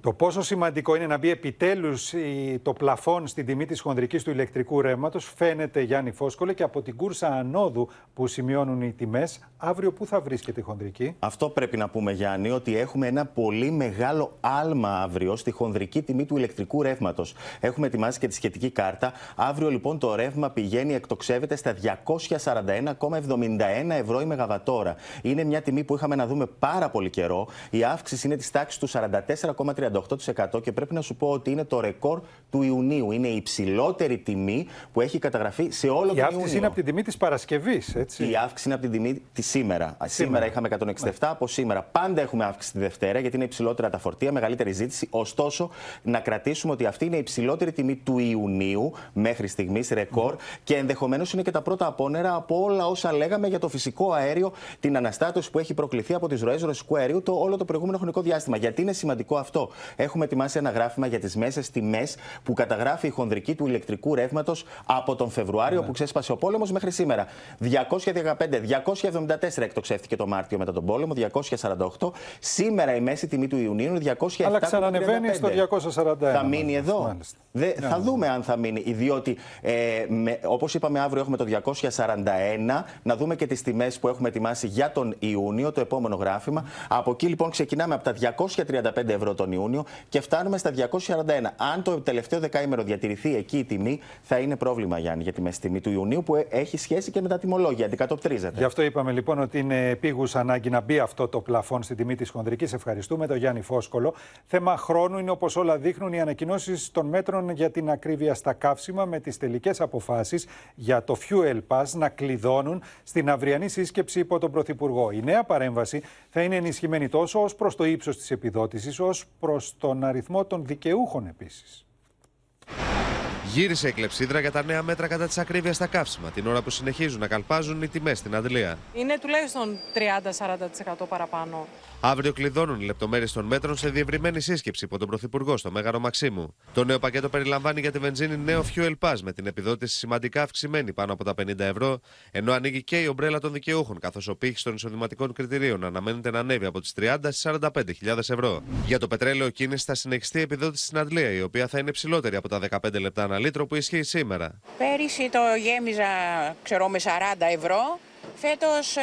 [SPEAKER 2] Το πόσο σημαντικό είναι να μπει επιτέλους το πλαφόν στην τιμή της χονδρικής του ηλεκτρικού ρεύματος φαίνεται, Γιάννη Φόσκολε, και από την κούρσα ανόδου που σημειώνουν οι τιμές. Αύριο, πού θα βρίσκεται η χονδρική;
[SPEAKER 22] Αυτό πρέπει να πούμε, Γιάννη, ότι έχουμε ένα πολύ μεγάλο άλμα αύριο στη χονδρική τιμή του ηλεκτρικού ρεύματος. Έχουμε ετοιμάσει και τη σχετική κάρτα. Αύριο, λοιπόν, το ρεύμα πηγαίνει, εκτοξεύεται στα 241,71 ευρώ η Μεγαβατόρα. Είναι μια τιμή που είχαμε να δούμε πάρα πολύ καιρό. Η αύξηση είναι της τάξης του 44,3 38% και πρέπει να σου πω ότι είναι το ρεκόρ του Ιουνίου. Είναι η υψηλότερη τιμή που έχει καταγραφεί σε όλο τον Ιούνιο.
[SPEAKER 2] Η αύξηση είναι από την τιμή της Παρασκευής, έτσι.
[SPEAKER 22] Η αύξηση είναι από την τιμή της σήμερα. σήμερα. είχαμε 167, από σήμερα πάντα έχουμε αύξηση τη Δευτέρα γιατί είναι υψηλότερα τα φορτία, μεγαλύτερη ζήτηση. Ωστόσο, να κρατήσουμε ότι αυτή είναι η υψηλότερη τιμή του Ιουνίου μέχρι στιγμής, ρεκόρ, και ενδεχομένως είναι και τα πρώτα απόνερα από όλα όσα λέγαμε για το φυσικό αέριο, την αναστάτωση που έχει προκληθεί από τις ροές ρωσικού αερίου το όλο το προηγούμενο χρονικό διάστημα. Γιατί είναι σημαντικό αυτό; Έχουμε ετοιμάσει ένα γράφημα για τις μέσες τιμές που καταγράφει η χονδρική του ηλεκτρικού ρεύματος από τον Φεβρουάριο ναι. που ξέσπασε ο πόλεμος μέχρι σήμερα. 215, 274 εκτοξεύτηκε το Μάρτιο μετά τον πόλεμο, 248. Σήμερα η μέση τιμή του Ιουνίου είναι 207.
[SPEAKER 2] Αλλά ξανανεβαίνει στο 241.
[SPEAKER 22] Θα μείνει εδώ. Δε, θα ναι. δούμε αν θα μείνει. Διότι, ε, όπως είπαμε, αύριο έχουμε το 241. Να δούμε και τις τιμές που έχουμε ετοιμάσει για τον Ιούνιο, το επόμενο γράφημα. Από εκεί λοιπόν ξεκινάμε από τα 235 ευρώ τον Ιούνιο και φτάνουμε στα 241. Αν το τελευταίο δεκαήμερο διατηρηθεί εκεί η τιμή, θα είναι πρόβλημα, Γιάννη, για τη μέση τιμή του Ιουνίου που έχει σχέση και με τα τιμολόγια. Αντικατοπτρίζεται.
[SPEAKER 2] Γι' αυτό είπαμε λοιπόν ότι είναι επίγουσα ανάγκη να μπει αυτό το πλαφόν στην τιμή της χονδρικής. Ευχαριστούμε τον Γιάννη Φόσκολο. Θέμα χρόνου είναι όπως όλα δείχνουν οι ανακοινώσεις των μέτρων για την ακρίβεια στα καύσιμα με τις τελικές αποφάσεις για το Fuel Pass να κλειδώνουν στην αυριανή σύσκεψη υπό τον Πρωθυπουργό. Η νέα παρέμβαση θα είναι ενισχυμένη τόσο ως προς το ύψος της επιδότησης, ως προς τον αριθμό των δικαιούχων επίσης.
[SPEAKER 9] Γύρισε η κλεψίδρα για τα νέα μέτρα κατά της ακρίβειας στα καύσιμα, την ώρα που συνεχίζουν να καλπάζουν οι τιμές στην Αντλία.
[SPEAKER 26] Είναι τουλάχιστον 30-40% παραπάνω.
[SPEAKER 9] Αύριο κλειδώνουν οι λεπτομέρειες των μέτρων σε διευρυμένη σύσκεψη υπό τον Πρωθυπουργό στο Μέγαρο Μαξίμου. Το νέο πακέτο περιλαμβάνει για τη βενζίνη νέο Fuel Pass με την επιδότηση σημαντικά αυξημένη πάνω από τα 50 ευρώ, ενώ ανοίγει και η ομπρέλα των δικαιούχων, καθώς ο πύχης των εισοδηματικών κριτηρίων αναμένεται να ανέβει από τις 30 στις 45.000 ευρώ. Για το πετρέλαιο κίνηση θα συνεχιστεί η επιδότηση στην Αντλία, η οποία θα είναι ψηλότερη από τα 15 λεπτά ανά λίτρο που ισχύει σήμερα.
[SPEAKER 27] Πέρυσι το γέμιζα, ξέρω, με 40 ευρώ. Φέτος ε,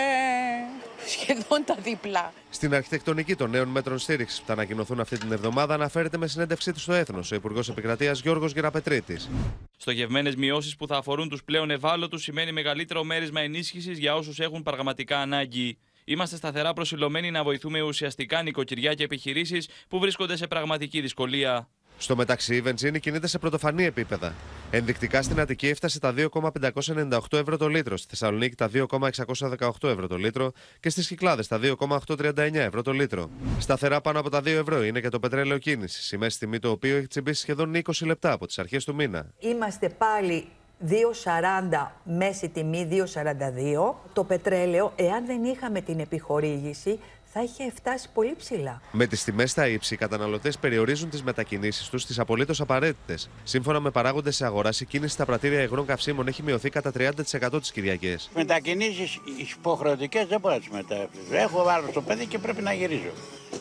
[SPEAKER 27] σχεδόν τα διπλά.
[SPEAKER 9] Στην αρχιτεκτονική των νέων μέτρων στήριξης που θα ανακοινωθούν αυτή την εβδομάδα αναφέρεται με συνέντευξή του στο Έθνος ο Υπουργός Επικρατείας Γιώργος Γεραπετρίτης.
[SPEAKER 10] Στοχευμένες μειώσεις που θα αφορούν τους πλέον ευάλωτους σημαίνει μεγαλύτερο μέρισμα ενίσχυσης για όσους έχουν πραγματικά ανάγκη. Είμαστε σταθερά προσιλωμένοι να βοηθούμε ουσιαστικά νοικοκυριά και επιχειρήσεις που βρίσκονται σε πραγματική δυσκολία.
[SPEAKER 9] Στο μεταξύ, η βενζίνη κινείται σε πρωτοφανή επίπεδα. Ενδεικτικά στην Αττική έφτασε τα 2,598 ευρώ το λίτρο, στη Θεσσαλονίκη τα 2,618 ευρώ το λίτρο και στις Κυκλάδες τα 2,839 ευρώ το λίτρο. Σταθερά πάνω από τα 2 ευρώ είναι και το πετρέλαιο κίνησης, η μέση τιμή το οποίο έχει τσιμπήσει σχεδόν 20 λεπτά από τις αρχές του μήνα.
[SPEAKER 28] Είμαστε πάλι 2,40 μέση τιμή, 2,42. Το πετρέλαιο, εάν δεν είχαμε την επιχορήγηση, θα είχε φτάσει πολύ ψηλά.
[SPEAKER 9] Με τις τιμές στα ύψη, οι καταναλωτές περιορίζουν τις μετακινήσεις τους στις απολύτως απαραίτητες. Σύμφωνα με παράγοντες σε αγοράς, η κίνηση στα πρατήρια υγρών καυσίμων έχει μειωθεί κατά 30% τις Κυριακές.
[SPEAKER 29] Μετακινήσεις υποχρεωτικές δεν μπορώ να τις μεταφέρω. Έχω βάλει στο παιδί και πρέπει να γυρίζω.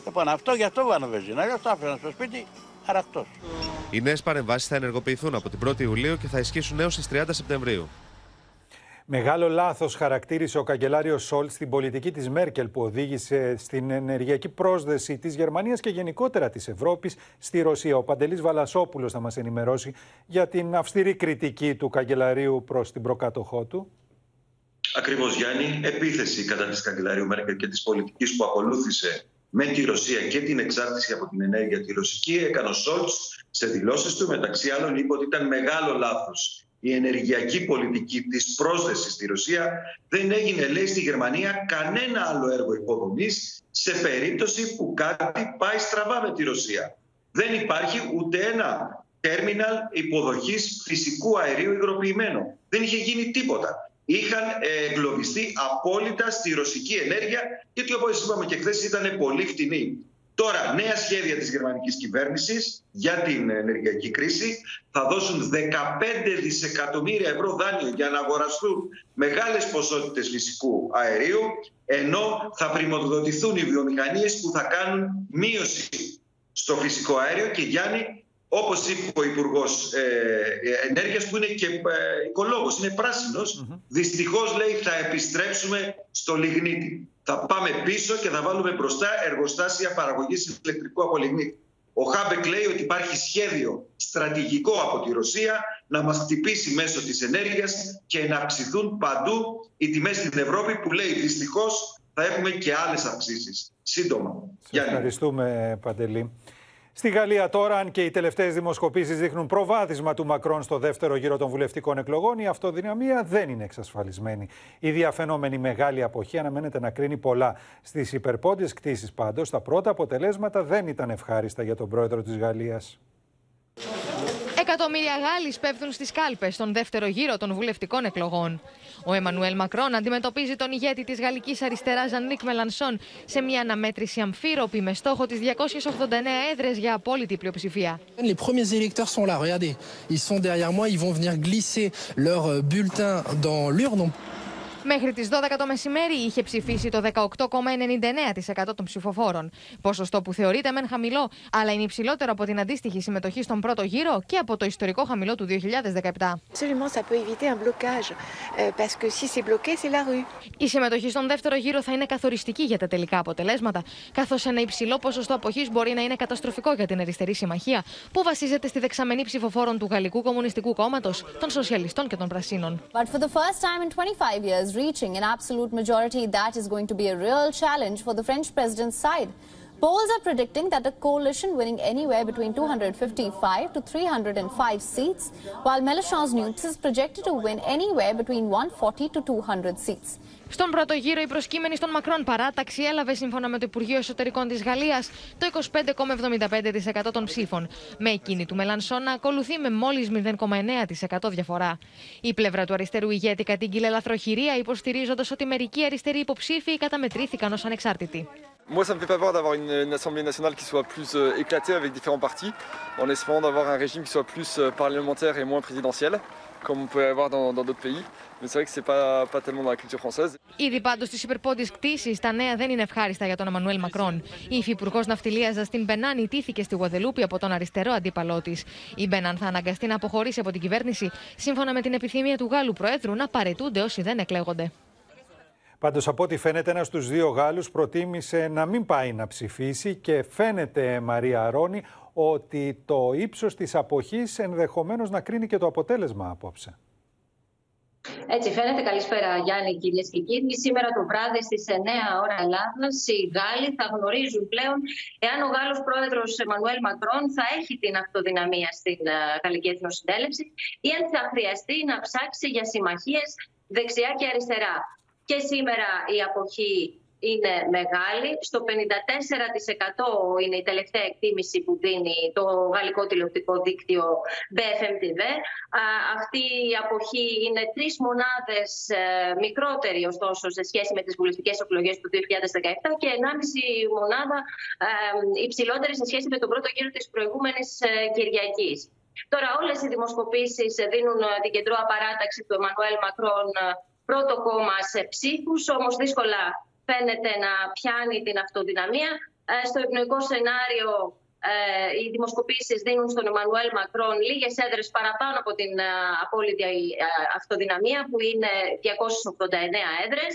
[SPEAKER 29] Λοιπόν, αυτό γι' αυτό βάλω βεζίνα. Αλλιώς το άφηνα στο σπίτι αρακτό.
[SPEAKER 9] Οι νέες παρεμβάσεις θα ενεργοποιηθούν από την 1η Ιουλίου και θα ισχύσουν έως τις 30 Σεπτεμβρίου.
[SPEAKER 2] Μεγάλο λάθος χαρακτήρισε ο καγκελάριος Σόλτς στην πολιτική της Μέρκελ που οδήγησε στην ενεργειακή πρόσδεση της Γερμανίας και γενικότερα της Ευρώπης στη Ρωσία. Ο Παντελής Βαλασόπουλος θα μας ενημερώσει για την αυστηρή κριτική του καγκελαρίου προς την προκάτοχό του.
[SPEAKER 30] Ακριβώς, Γιάννη, επίθεση κατά της καγκελαρίου Μέρκελ και της πολιτικής που ακολούθησε με τη Ρωσία και την εξάρτηση από την ενέργεια τη ρωσική, έκανε ο Σόλτς σε δηλώσεις του, μεταξύ άλλων, είπε ότι ήταν μεγάλο λάθος η ενεργειακή πολιτική της πρόσθεσης στη Ρωσία δεν έγινε, λέει, στη Γερμανία κανένα άλλο έργο υποδομής σε περίπτωση που κάτι πάει στραβά με τη Ρωσία. Δεν υπάρχει ούτε ένα τέρμιναλ υποδοχής φυσικού αερίου υγροποιημένου. Δεν είχε γίνει τίποτα. Είχαν εγκλωβιστεί απόλυτα στη ρωσική ενέργεια, γιατί όπως είπαμε και χθες ήταν πολύ φτηνή. Τώρα, νέα σχέδια της γερμανικής κυβέρνησης για την ενεργειακή κρίση. Θα δώσουν 15 δισεκατομμύρια ευρώ δάνειο για να αγοραστούν μεγάλες ποσότητες φυσικού αερίου, ενώ θα πρημοδοτηθούν οι βιομηχανίες που θα κάνουν μείωση στο φυσικό αέριο και Γιάννη, όπως είπε ο Υπουργός ε, Ενέργειας που είναι και ε, οικολόγος, είναι πράσινος, mm δυστυχώς λέει θα επιστρέψουμε στο λιγνίτη θα πάμε πίσω και θα βάλουμε μπροστά εργοστάσια παραγωγής ηλεκτρικού από Ο Χάμπεκ λέει ότι υπάρχει σχέδιο στρατηγικό από τη Ρωσία να μας χτυπήσει μέσω της ενέργειας και να αυξηθούν παντού οι τιμές στην Ευρώπη που λέει δυστυχώς θα έχουμε και άλλες αυξήσεις. Σύντομα.
[SPEAKER 2] Σας ευχαριστούμε Παντελή. Στη Γαλλία τώρα, αν και οι τελευταίες δημοσκοπήσεις δείχνουν προβάδισμα του Μακρόν στο δεύτερο γύρο των βουλευτικών εκλογών, η αυτοδυναμία δεν είναι εξασφαλισμένη. Η διαφαινόμενη μεγάλη αποχή αναμένεται να κρίνει πολλά. Στις υπερπόντιες κτήσεις πάντως, τα πρώτα αποτελέσματα δεν ήταν ευχάριστα για τον πρόεδρο της Γαλλίας.
[SPEAKER 31] Εκατομμύρια Γάλλοι σπέβδουν στις κάλπες στον δεύτερο γύρο των βουλευτικών εκλογών. Ο Εμμανουέλ Μακρόν αντιμετωπίζει τον ηγέτη της γαλλικής αριστεράς Ζανίκ Μελανσόν σε μια αναμέτρηση αμφίροπη με στόχο τις 289 έδρες για απόλυτη πλειοψηφία.
[SPEAKER 32] Les premiers électeurs sont là, regardez. Ils sont derrière moi, ils vont venir glisser leur bulletin dans l'urne.
[SPEAKER 31] Μέχρι τις 12 το μεσημέρι είχε ψηφίσει το 18,99% των ψηφοφόρων. Ποσοστό που θεωρείται μεν χαμηλό, αλλά είναι υψηλότερο από την αντίστοιχη συμμετοχή στον πρώτο γύρο και από το ιστορικό χαμηλό του 2017. Η συμμετοχή στον δεύτερο γύρο θα είναι καθοριστική για τα τελικά αποτελέσματα, καθώς ένα υψηλό ποσοστό αποχής μπορεί να είναι καταστροφικό για την αριστερή συμμαχία, που βασίζεται στη δεξαμενή ψηφοφόρων του Γαλλικού Κομμουνιστικού Κόμματος, των Σοσιαλιστών και των Πρασίνων. But for the first time in 25 years, reaching an absolute majority, that is going to be a real challenge for the French president's side. Polls are predicting that the coalition winning anywhere between 255 to 305 seats, while Mélenchon's News is projected to win anywhere between 140 to 200 seats. Στον πρώτο γύρο, η προσκύμενη στον Μακρόν παράταξη έλαβε, σύμφωνα με το Υπουργείο Εσωτερικών της Γαλλίας, το 25,75% των ψήφων. Με εκείνη του Μελανσόν να ακολουθεί με μόλις 0,9% διαφορά. Η πλευρά του αριστερού ηγέτη κατήγγειλε λαθροχειρία, υποστηρίζοντας ότι μερικοί αριστεροί υποψήφοι καταμετρήθηκαν ως ανεξάρτητοι.
[SPEAKER 33] Moi, ça me fait pas peur d'avoir une, une, Assemblée nationale qui soit plus euh, éclatée avec différents partis, en espérant d'avoir un régime qui soit plus euh, parlementaire et moins présidentiel, comme on peut avoir dans d'autres pays. Mais c'est vrai que c'est pas, pas tellement dans la culture française.
[SPEAKER 31] Ήδη πάντως στις υπερπόντιες κτήσεις, τα νέα δεν είναι ευχάριστα για τον Εμμανουέλ Μακρόν. Η υφυπουργός ναυτιλίας Ζαστίν Μπενάν ιτήθηκε στη Γουαδελούπη από τον αριστερό αντίπαλό της. Η Μπενάν θα αναγκαστεί να αποχωρήσει από την κυβέρνηση, σύμφωνα με την επιθυμία του Γάλλου Προέδρου να παρετούνται όσοι δεν εκλέγονται.
[SPEAKER 2] Πάντως, από ό,τι φαίνεται, ένας στους δύο Γάλλους προτίμησε να μην πάει να ψηφίσει και φαίνεται, Μαρία Αρώνη, ότι το ύψος της αποχής ενδεχομένως να κρίνει και το αποτέλεσμα απόψε.
[SPEAKER 34] Έτσι φαίνεται. Καλησπέρα Γιάννη κυρίες και κύριοι. Σήμερα το βράδυ στις 9 ώρα Ελλάδα οι Γάλλοι θα γνωρίζουν πλέον εάν ο Γάλλος πρόεδρος Εμμανουέλ Μακρόν θα έχει την αυτοδυναμία στην Γαλλική Εθνοσυντέλευση ή αν θα χρειαστεί να ψάξει για συμμαχίες δεξιά και αριστερά. Και σήμερα η αποχή είναι μεγάλη. Στο 54% είναι η τελευταία εκτίμηση που δίνει το γαλλικό τηλεοπτικό δίκτυο BFM TV. Αυτή η αποχή είναι τρεις μονάδες ε, μικρότερη, ωστόσο, σε σχέση με τις βουλευτικές εκλογές του 2017 και 1,5 μονάδα ε, υψηλότερη σε σχέση με τον πρώτο γύρο της προηγούμενης ε, Κυριακής. Τώρα όλες οι δημοσκοπήσεις δίνουν την κεντρώα παράταξη του Εμμανουέλ Μακρόν πρώτο κόμμα σε ψήφους, όμως δύσκολα φαίνεται να πιάνει την αυτοδυναμία. Ε, στο ευνοϊκό σενάριο ε, οι δημοσκοπήσεις δίνουν στον Εμμανουέλ Μακρόν λίγες έδρες παραπάνω από την ε, απόλυτη ε, αυτοδυναμία που είναι 289 έδρες.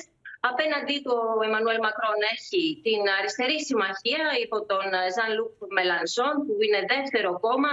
[SPEAKER 34] Απέναντί του ο Εμμανουέλ Μακρόν έχει την αριστερή συμμαχία υπό τον Ζαν Λουκ Μελανσόν που είναι δεύτερο κόμμα.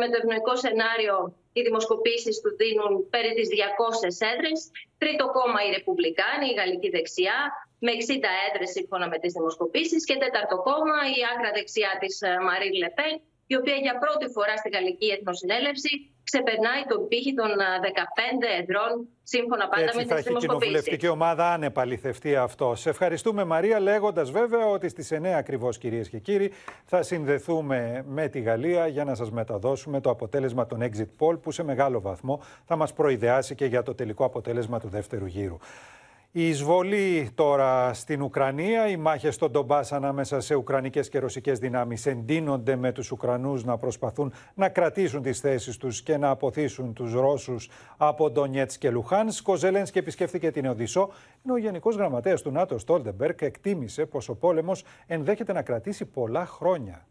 [SPEAKER 34] Με το ευνοϊκό σενάριο οι δημοσκοπήσεις του δίνουν περί τις 200 έδρες. Τρίτο κόμμα οι Ρεπουμπλικάνοι, η Γαλλική Δεξιά με 60 έδρε σύμφωνα με τις δημοσκοπήσεις. Και τέταρτο κόμμα, η άκρα δεξιά της Μαρή Λεπέν, η οποία για πρώτη φορά στη Γαλλική Εθνοσυνέλευση ξεπερνάει τον πύχη των 15 εδρών, σύμφωνα πάντα
[SPEAKER 2] Έτσι
[SPEAKER 34] με τι
[SPEAKER 2] δημοσκοπήσει.
[SPEAKER 34] δημοσκοπήσει.
[SPEAKER 2] η κοινοβουλευτική ομάδα αν επαληθευτεί αυτό. Σε ευχαριστούμε, Μαρία, λέγοντας βέβαια ότι στις 9 ακριβώς, κυρίες και κύριοι, θα συνδεθούμε με τη Γαλλία για να σας μεταδώσουμε το αποτέλεσμα των exit poll, που σε μεγάλο βαθμό θα μας προειδεάσει και για το τελικό αποτέλεσμα του δεύτερου γύρου. Η εισβολή τώρα στην Ουκρανία, οι μάχες στον Ντομπάς ανάμεσα σε ουκρανικές και ρωσικές δυνάμεις εντείνονται με τους Ουκρανούς να προσπαθούν να κρατήσουν τις θέσεις τους και να αποθήσουν τους Ρώσους από Ντονιέτς και Λουχάνσκ. Ο Ζελένσκι επισκέφθηκε την Οδυσσό, ενώ ο Γενικός Γραμματέας του ΝΑΤΟ Στόλτεμπερκ εκτίμησε πως ο πόλεμος ενδέχεται να κρατήσει πολλά χρόνια.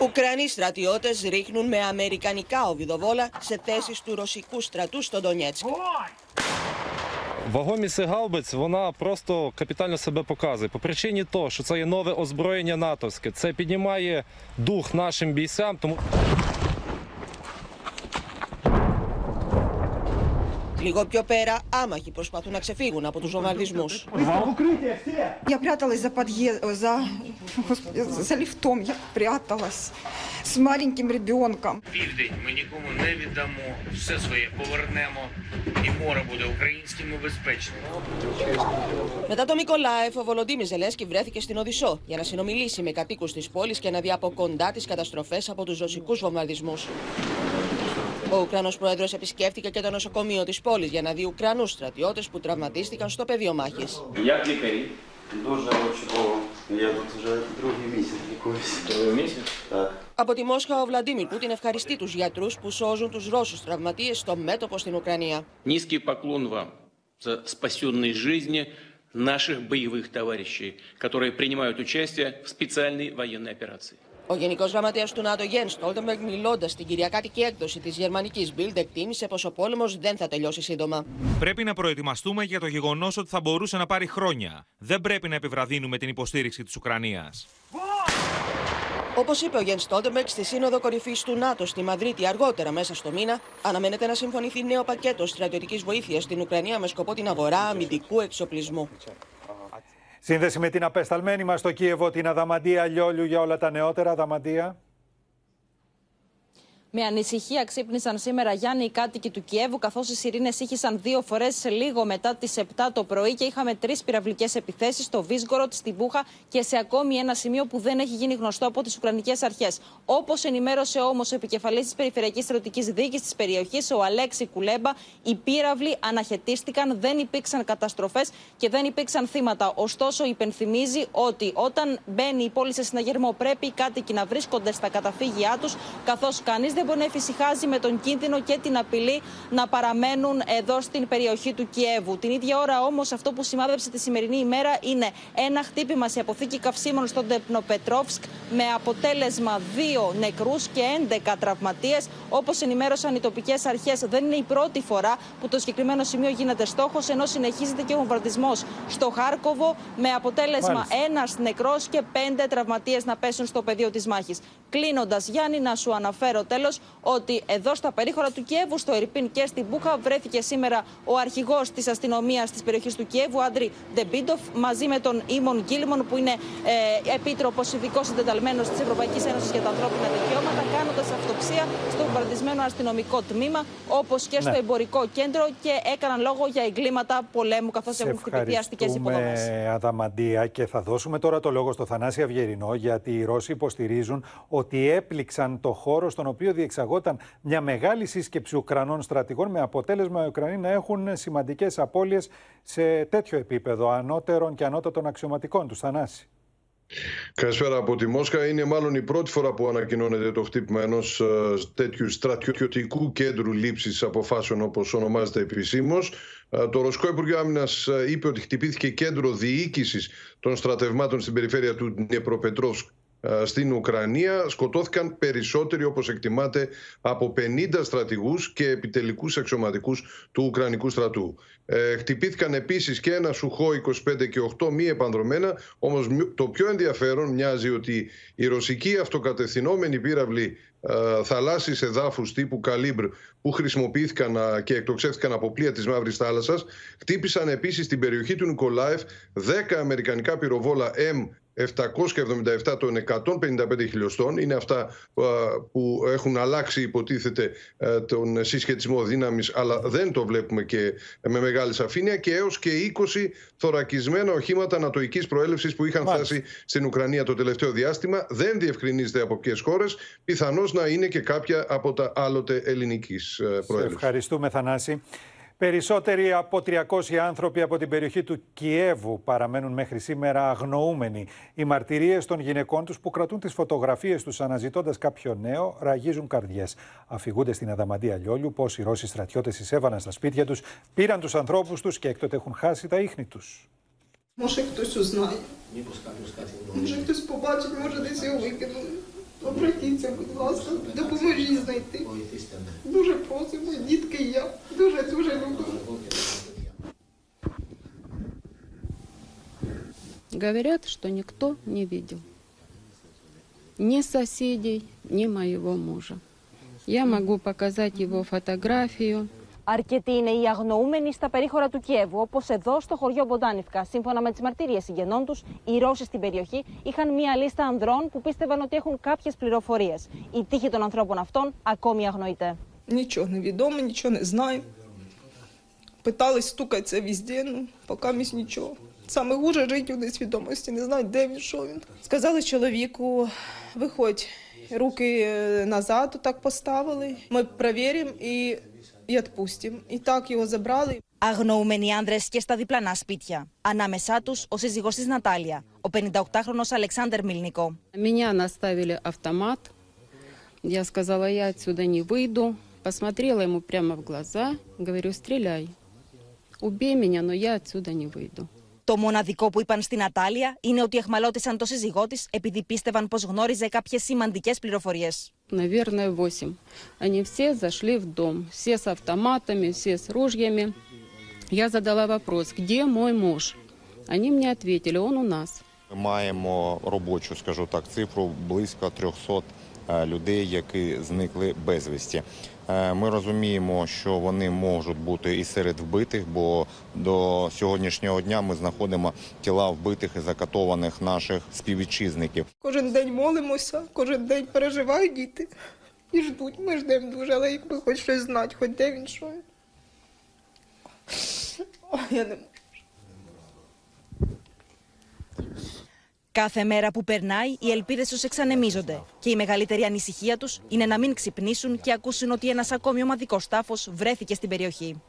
[SPEAKER 35] Ουκρανοί στρατιώτε ρίχνουν με αμερικανικά οβιδοβόλα σε θέσει του ρωσικού στρατού στο Ντονιέτσκ.
[SPEAKER 36] Вагомість гаубиць вона просто капітально себе показує. По причині того, що це є нове озброєння натовське. Це піднімає дух нашим бійцям. Тому
[SPEAKER 35] Λίγο πιο πέρα, άμαχοι προσπαθούν να ξεφύγουν από τους βομβαρδισμούς.
[SPEAKER 37] Я пряталась за подъезд, за, господи, за лифтом, я пряталась с маленьким ребенком.
[SPEAKER 38] Південь ми нікому не віддамо, все своє повернемо, і море буде українським і безпечним.
[SPEAKER 35] Μετά το Μικολάεφ, ο Βολοντίμι Ζελένσκι βρέθηκε στην Οδυσσό για να συνομιλήσει με κατοίκους της πόλης και να δει από κοντά τις καταστροφές από τους ρωσικούς βομβαρδισμούς. Ο Ουκρανός Πρόεδρος επισκέφτηκε και το νοσοκομείο της πόλης για να δει Ουκρανούς στρατιώτες που τραυματίστηκαν στο πεδίο μάχης.
[SPEAKER 38] Як лікарі?
[SPEAKER 39] Дуже чудово. Я тут вже другий місяць лікуюся.
[SPEAKER 38] Другий місяць?
[SPEAKER 39] Так.
[SPEAKER 35] Από τη Μόσχα, ο Βλαντίμιρ Πούτιν ευχαριστεί τους γιατρούς που σώζουν τους Ρώσους τραυματίες στο μέτωπο στην Ουκρανία.
[SPEAKER 38] Низкий поклон вам за спасенные жизни наших боевых товарищей, которые принимают участие в специальной военной операции.
[SPEAKER 35] Ο Γενικός Γραμματέας του ΝΑΤΟ, Γιέν Στόλτεμπεργκ, μιλώντας στην κυριακάτικη έκδοση της γερμανικής Bild, εκτίμησε πως ο πόλεμος δεν θα τελειώσει σύντομα.
[SPEAKER 40] Πρέπει να προετοιμαστούμε για το γεγονός ότι θα μπορούσε να πάρει χρόνια. Δεν πρέπει να επιβραδύνουμε την υποστήριξη της Ουκρανίας.
[SPEAKER 35] Όπως είπε ο Γιέν Στόλτεμπεργκ στη Σύνοδο Κορυφής του ΝΑΤΟ στη Μαδρίτη αργότερα μέσα στο μήνα, αναμένεται να συμφωνηθεί νέο πακέτο στρατιωτικής βοήθειας στην Ουκρανία με σκοπό την αγορά αμυντικού εξοπλισμού.
[SPEAKER 2] Σύνδεση με την απεσταλμένη μας στο Κίεβο, την Αδαμαντία Λιόλιου για όλα τα νεότερα. Αδαμαντία.
[SPEAKER 41] Με ανησυχία ξύπνησαν σήμερα Γιάννη οι κάτοικοι του Κιέβου, καθώς οι σιρήνες ήχησαν δύο φορές λίγο μετά τις 7 το πρωί και είχαμε τρεις πυραυλικές επιθέσεις στο Βίσγκοροτ, στην Μπούχα και σε ακόμη ένα σημείο που δεν έχει γίνει γνωστό από τις Ουκρανικές Αρχές. Όπως ενημέρωσε όμως ο επικεφαλής της Περιφερειακής Στρατιωτικής Διοίκησης της περιοχής, ο Αλέξη Κουλέμπα, οι πύραυλοι αναχαιτίστηκαν, δεν υπήρξαν καταστροφές και δεν υπήρξαν θύματα. Ωστόσο, υπενθυμίζει ότι όταν μπαίνει η πόλη σε συναγερμό, πρέπει οι κάτοικοι να βρίσκονται στα καταφύγια τους, καθώς κανείς δεν μπορεί να εφησυχάζει με τον κίνδυνο και την απειλή να παραμένουν εδώ στην περιοχή του Κιέβου. Την ίδια ώρα όμως αυτό που σημάδεψε τη σημερινή ημέρα είναι ένα χτύπημα σε αποθήκη καυσίμων στον Τεπνοπετρόφσκ με αποτέλεσμα δύο νεκρούς και 11 τραυματίες. Όπως ενημέρωσαν οι τοπικές αρχές, δεν είναι η πρώτη φορά που το συγκεκριμένο σημείο γίνεται στόχος, ενώ συνεχίζεται και ο βομβαρδισμός στο Χάρκοβο με αποτέλεσμα ένας νεκρός και πέντε τραυματίες να πέσουν στο πεδίο της μάχης. Κλείνοντας, Γιάννη, να σου αναφέρω τέλος ότι εδώ στα περίχωρα του Κιέβου, στο Ιρπίν και στην Μπούχα, βρέθηκε σήμερα ο αρχηγός της αστυνομίας της περιοχής του Κιέβου, Άντρι Νεμπίτοφ, μαζί με τον Ίμον Γκίλμορ, που είναι ε, επίτροπος ειδικός εντεταλμένος της Ευρωπαϊκής Ένωσης για τα ανθρώπινα δικαιώματα, κάνοντας αυτοψία στο βομβαρδισμένο αστυνομικό τμήμα, όπως και στο
[SPEAKER 2] Ναι.
[SPEAKER 41] εμπορικό κέντρο και έκαναν λόγο για εγκλήματα πολέμου, καθώς έχουν χτυπηθεί αστικές υποδομές.
[SPEAKER 2] Ευχαριστούμε, Αδαμαντία. Και θα δώσουμε τώρα το λόγο στο Θανάση Αυγερινό, γιατί οι Ρώσοι υποστηρίζουν ότι έπληξαν το χώρο στον οποίο διεξαγόταν μια μεγάλη σύσκεψη Ουκρανών στρατηγών, με αποτέλεσμα οι Ουκρανοί να έχουν σημαντικές απώλειες σε τέτοιο επίπεδο ανώτερων και ανώτατων αξιωματικών τους. Θανάση.
[SPEAKER 42] Καλησπέρα από τη Μόσχα. Είναι μάλλον η πρώτη φορά που ανακοινώνεται το χτύπημα ενός τέτοιου στρατιωτικού κέντρου λήψης αποφάσεων, όπως ονομάζεται επισήμως. Το Ρωσικό Υπουργείο Άμυνας είπε ότι χτυπήθηκε κέντρο διοίκησης των στρατευμάτων στην περιφέρεια του Νιεπροπετρόφσκ στην Ουκρανία. Σκοτώθηκαν περισσότεροι, όπως εκτιμάται, από 50 στρατηγούς και επιτελικούς αξιωματικούς του Ουκρανικού στρατού. Ε, χτυπήθηκαν επίσης και ένα Σουχό 25 και 8 μη επανδρομένα, όμως το πιο ενδιαφέρον μοιάζει ότι οι ρωσικοί αυτοκατευθυνόμενοι πύραυλοι ε, θαλάσσιες εδάφους τύπου Καλίμπρ που χρησιμοποιήθηκαν και εκτοξεύτηκαν από πλοία της Μαύρης Θάλασσας χτύπησαν επίσης στην περιοχή του Νικολάεφ 10 αμερικανικά πυροβόλα M 777 των 155 χιλιοστών. Είναι αυτά που έχουν αλλάξει υποτίθεται τον συσχετισμό δύναμης αλλά δεν το βλέπουμε και με μεγάλη σαφήνεια και έως και 20 θωρακισμένα οχήματα ανατοικής προέλευσης που είχαν Μάλιστα. φτάσει στην Ουκρανία το τελευταίο διάστημα. Δεν διευκρινίζεται από ποιες χώρες. Πιθανώς να είναι και κάποια από τα άλλοτε ελληνικής προέλευσης.
[SPEAKER 2] Ευχαριστούμε Θανάση. Περισσότεροι από 300 άνθρωποι από την περιοχή του Κιέβου παραμένουν μέχρι σήμερα αγνοούμενοι. Οι μαρτυρίες των γυναικών τους που κρατούν τις φωτογραφίες τους αναζητώντας κάποιο νέο ραγίζουν καρδιές. Αφηγούνται στην Αδαμαντία Λιόλιου πως οι Ρώσοι στρατιώτες εισέβαναν στα σπίτια τους, πήραν τους ανθρώπους τους και έκτοτε έχουν χάσει τα ίχνη τους.
[SPEAKER 43] Може хтось узнає. Може хтось побачить, може десь його викинули. Обратіться, будь ласка, допоможіть знайти. Дуже просимо, дітки і я. Дуже дуже любимо.
[SPEAKER 44] Говорят, что никто не видел. Ни соседей, ни моего мужа. Я могу показать его фотографию.
[SPEAKER 41] Αρκετοί είναι οι αγνοούμενοι στα περίχωρα του Κιέβου, όπω εδώ στο χωριό Μποντάνιφκα. Σύμφωνα με τι μαρτυρίε συγγενών του, οι Ρώσοι στην περιοχή είχαν μία λίστα ανδρών που πίστευαν ότι έχουν κάποιε πληροφορίε. Η τύχη των ανθρώπων αυτών ακόμη αγνοείται.
[SPEAKER 37] Нічого не відомо, нічого не знаю. Питались стукатися везде, ну, поки місь нічого. Саме гуже жити у несвідомості, не знають, де він, що він. Сказали чоловіку, виходь, руки е, назад так поставили. Ми перевіримо і, і відпустимо. І так його забрали.
[SPEAKER 41] Αγνοούμενοι άνδρες και στα διπλανά σπίτια. Ανάμεσά τους ο σύζυγός της Νατάλια, ο 58χρονος Αλεξάνδρ Μιλνικό.
[SPEAKER 44] Меня наставили автомат. Я сказала, я отсюда не выйду. Посмотрела ему прямо в глаза. Говорю, стреляй. Убей меня, но я отсюда не выйду.
[SPEAKER 41] Το μοναδικό που είπαν στην Νατάλια είναι ότι εχμαλώτησαν το σύζυγό της επειδή πίστευαν πως γνώριζε κάποιες σημαντικές πληροφορίες.
[SPEAKER 44] Наверное, восемь. Они все зашли в дом. Все с автоматами, все с ружьями. Я задала вопрос, где мой муж? Они мне ответили, он у нас.
[SPEAKER 45] Маємо робочу, скажу так, цифру близько 300 е, людей, які зникли безвісті. Е, Ми розуміємо, що вони можуть бути і серед вбитих, бо до сьогоднішнього дня ми знаходимо тіла вбитих і закатованих наших співвітчизників.
[SPEAKER 37] Кожен день молимося, кожен день переживають діти. І ждуть, ми ждемо дуже, але якби хоч щось знати, хоч де він, що я не можу.
[SPEAKER 41] Κάθε μέρα που περνάει, οι ελπίδες τους εξανεμίζονται. Και η μεγαλύτερη ανησυχία τους είναι να μην ξυπνήσουν και ακούσουν ότι ένας ακόμη ομαδικός τάφος βρέθηκε στην περιοχή.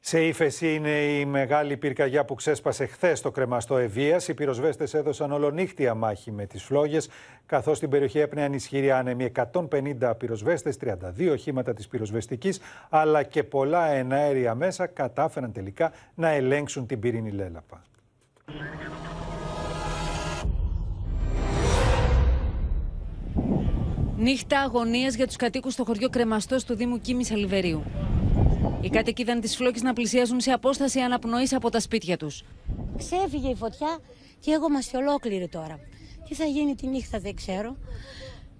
[SPEAKER 2] Σε ύφεση είναι η μεγάλη πυρκαγιά που ξέσπασε χθες στο κρεμαστό Ευεία. Οι πυροσβέστες έδωσαν ολονύχτια μάχη με τις φλόγες, καθώς στην περιοχή έπνεαν ισχυροί άνεμοι. 150 πυροσβέστες, 32 οχήματα της πυροσβεστικής, αλλά και πολλά εναέρια μέσα κατάφεραν τελικά να ελέγξουν την πυρήνη λέλαπα.
[SPEAKER 46] Νύχτα αγωνίας για τους κατοίκους στο χωριό Κρεμαστός του Δήμου Κίμης Αλιβερίου. Οι κάτοικοι είδαν τις φλόγες να πλησιάζουν σε απόσταση αναπνοής από τα σπίτια τους.
[SPEAKER 47] Ξέφυγε η φωτιά και εγώ είμαστε ολόκληροι τώρα. Τι θα γίνει τη νύχτα δεν ξέρω.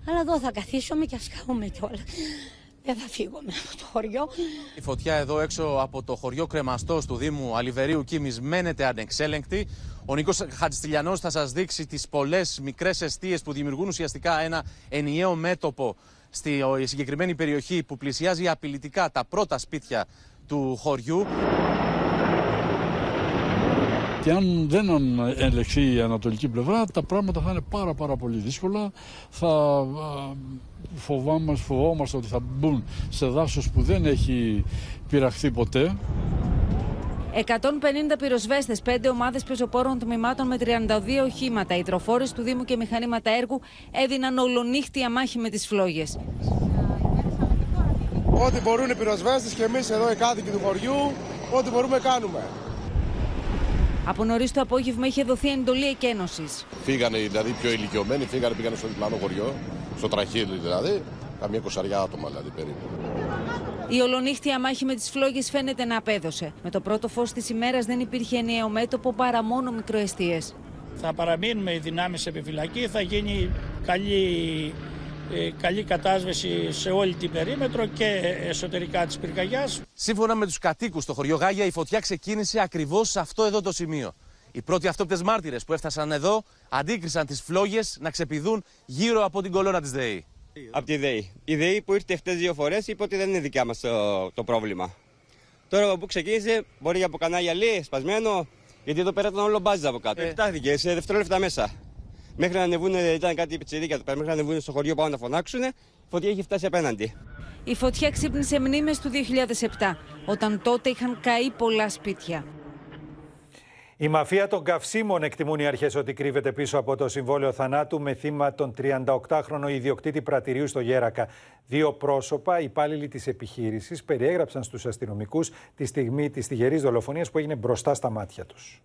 [SPEAKER 47] Αλλά εδώ θα καθίσουμε και ας καούμε κιόλας. Δεν θα φύγουμε από το χωριό.
[SPEAKER 48] Η φωτιά εδώ έξω από το χωριό Κρεμαστός του Δήμου Αλιβερίου Κίμης μένεται ανεξέλεγκτη. Ο Νίκος Χατζηστηλιανός θα σας δείξει τις πολλές μικρές αιστείες που δημιουργούν ουσιαστικά ένα ενιαίο μέτωπο στη συγκεκριμένη περιοχή που πλησιάζει απειλητικά τα πρώτα σπίτια του χωριού.
[SPEAKER 49] Και αν δεν ελεγχθεί η ανατολική πλευρά, τα πράγματα θα είναι πάρα πάρα πολύ δύσκολα. Θα α, φοβάμαστε, φοβόμαστε ότι θα μπουν σε δάσος που δεν έχει πειραχθεί ποτέ.
[SPEAKER 46] 150 πυροσβέστες, 5 ομάδες πεζοπόρων τμήματων με 32 οχήματα, υδροφόρε του Δήμου και μηχανήματα έργου έδιναν ολονύχτια μάχη με τις φλόγες.
[SPEAKER 50] Ό,τι μπορούν οι πυροσβέστες και εμείς εδώ οι κάτοικοι του χωριού, ό,τι μπορούμε κάνουμε.
[SPEAKER 46] Από νωρίς το απόγευμα είχε δοθεί εντολή εκένωσης.
[SPEAKER 51] Φύγανε δηλαδή πιο ηλικιωμένοι, φύγανε, πήγανε στο διπλανό χωριό, στο τραχύλι δηλαδή, καμία κοσαριά άτομα δηλαδή περίπου.
[SPEAKER 46] Η ολονύχτια μάχη με τις φλόγες φαίνεται να απέδωσε. Με το πρώτο φως της ημέρας δεν υπήρχε ενιαίο μέτωπο παρά μόνο μικροαιστείες.
[SPEAKER 52] Θα παραμείνουμε οι δυνάμεις επιφυλακή, θα γίνει καλή, ε, καλή κατάσβεση σε όλη την περίμετρο και εσωτερικά της πυρκαγιάς.
[SPEAKER 3] Σύμφωνα με τους κατοίκους στο χωριό Γάγια, η φωτιά ξεκίνησε ακριβώς σε αυτό εδώ το σημείο. Οι πρώτοι αυτόπτες μάρτυρες που έφτασαν εδώ αντίκρισαν τις φλόγες να ξεπηδούν γύρω από την κολόνα της ΔΕΗ.
[SPEAKER 53] Από τη ΔΕΗ. Η ΔΕΗ που ήρθε χτες δύο φορές είπε ότι δεν είναι δικιά μας το, το πρόβλημα. Τώρα που ξεκίνησε, μπορεί από κανάλια λέει, σπασμένο, γιατί εδώ πέρα ήταν όλο μπάζι από κάτω. Εκτάθηκε σε δευτερόλεπτα μέσα. Μέχρι να ανεβούν, ήταν κάτι πιτσιρίκια εδώ πέρα, μέχρι να ανεβούν στο χωριό πάνω να φωνάξουν, η φωτιά έχει φτάσει απέναντι.
[SPEAKER 46] Η φωτιά ξύπνησε μνήμες του 2007, όταν τότε είχαν καεί πολλά σπίτια.
[SPEAKER 2] Η μαφία των καυσίμων εκτιμούν οι αρχές ότι κρύβεται πίσω από το συμβόλαιο θανάτου με θύμα τον 38χρονο ιδιοκτήτη πρατηρίου στο Γέρακα. Δύο πρόσωπα, υπάλληλοι της επιχείρησης, περιέγραψαν στους αστυνομικούς τη στιγμή της τυχερής δολοφονίας που έγινε μπροστά στα μάτια τους.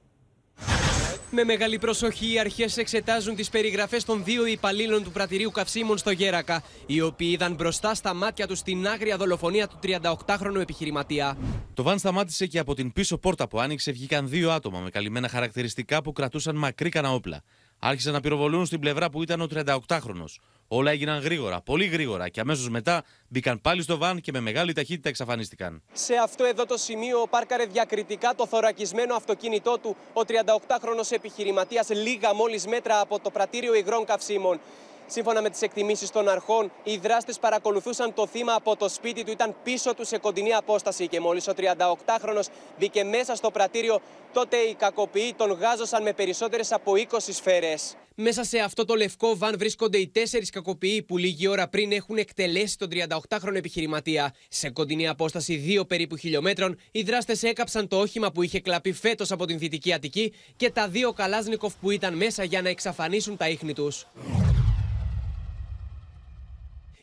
[SPEAKER 54] Με μεγάλη προσοχή, οι αρχές εξετάζουν τις περιγραφές των δύο υπαλλήλων του πρατηρίου καυσίμων στο Γέρακα, οι οποίοι είδαν μπροστά στα μάτια τους την άγρια δολοφονία του 38χρονου επιχειρηματία.
[SPEAKER 3] Το βαν σταμάτησε και από την πίσω πόρτα που άνοιξε βγήκαν δύο άτομα με καλυμμένα χαρακτηριστικά που κρατούσαν μακρύκανα όπλα. Άρχισαν να πυροβολούν στην πλευρά που ήταν ο 38χρονο. Όλα έγιναν γρήγορα, πολύ γρήγορα και αμέσως μετά μπήκαν πάλι στο βαν και με μεγάλη ταχύτητα εξαφανίστηκαν.
[SPEAKER 54] Σε αυτό εδώ το σημείο πάρκαρε διακριτικά το θωρακισμένο αυτοκίνητό του ο 38χρονο επιχειρηματίας λίγα μόλις μέτρα από το πρατήριο υγρών καυσίμων. Σύμφωνα με τις εκτιμήσεις των αρχών, οι δράστες παρακολουθούσαν το θύμα από το σπίτι του, ήταν πίσω του σε κοντινή απόσταση και μόλις ο 38χρονο μπήκε μέσα στο πρατήριο, τότε οι κακοποιοί τον γάζωσαν με περισσότερες από 20 σφαίρες. Μέσα σε αυτό το λευκό βαν βρίσκονται οι τέσσερις κακοποιοί που λίγη ώρα πριν έχουν εκτελέσει τον 38χρονο επιχειρηματία. Σε κοντινή απόσταση δύο περίπου χιλιόμετρων, οι δράστες έκαψαν το όχημα που είχε κλαπεί φέτος από την Δυτική Αττική και τα δύο Καλάζνικοφ που ήταν μέσα για να εξαφανίσουν τα ίχνη τους.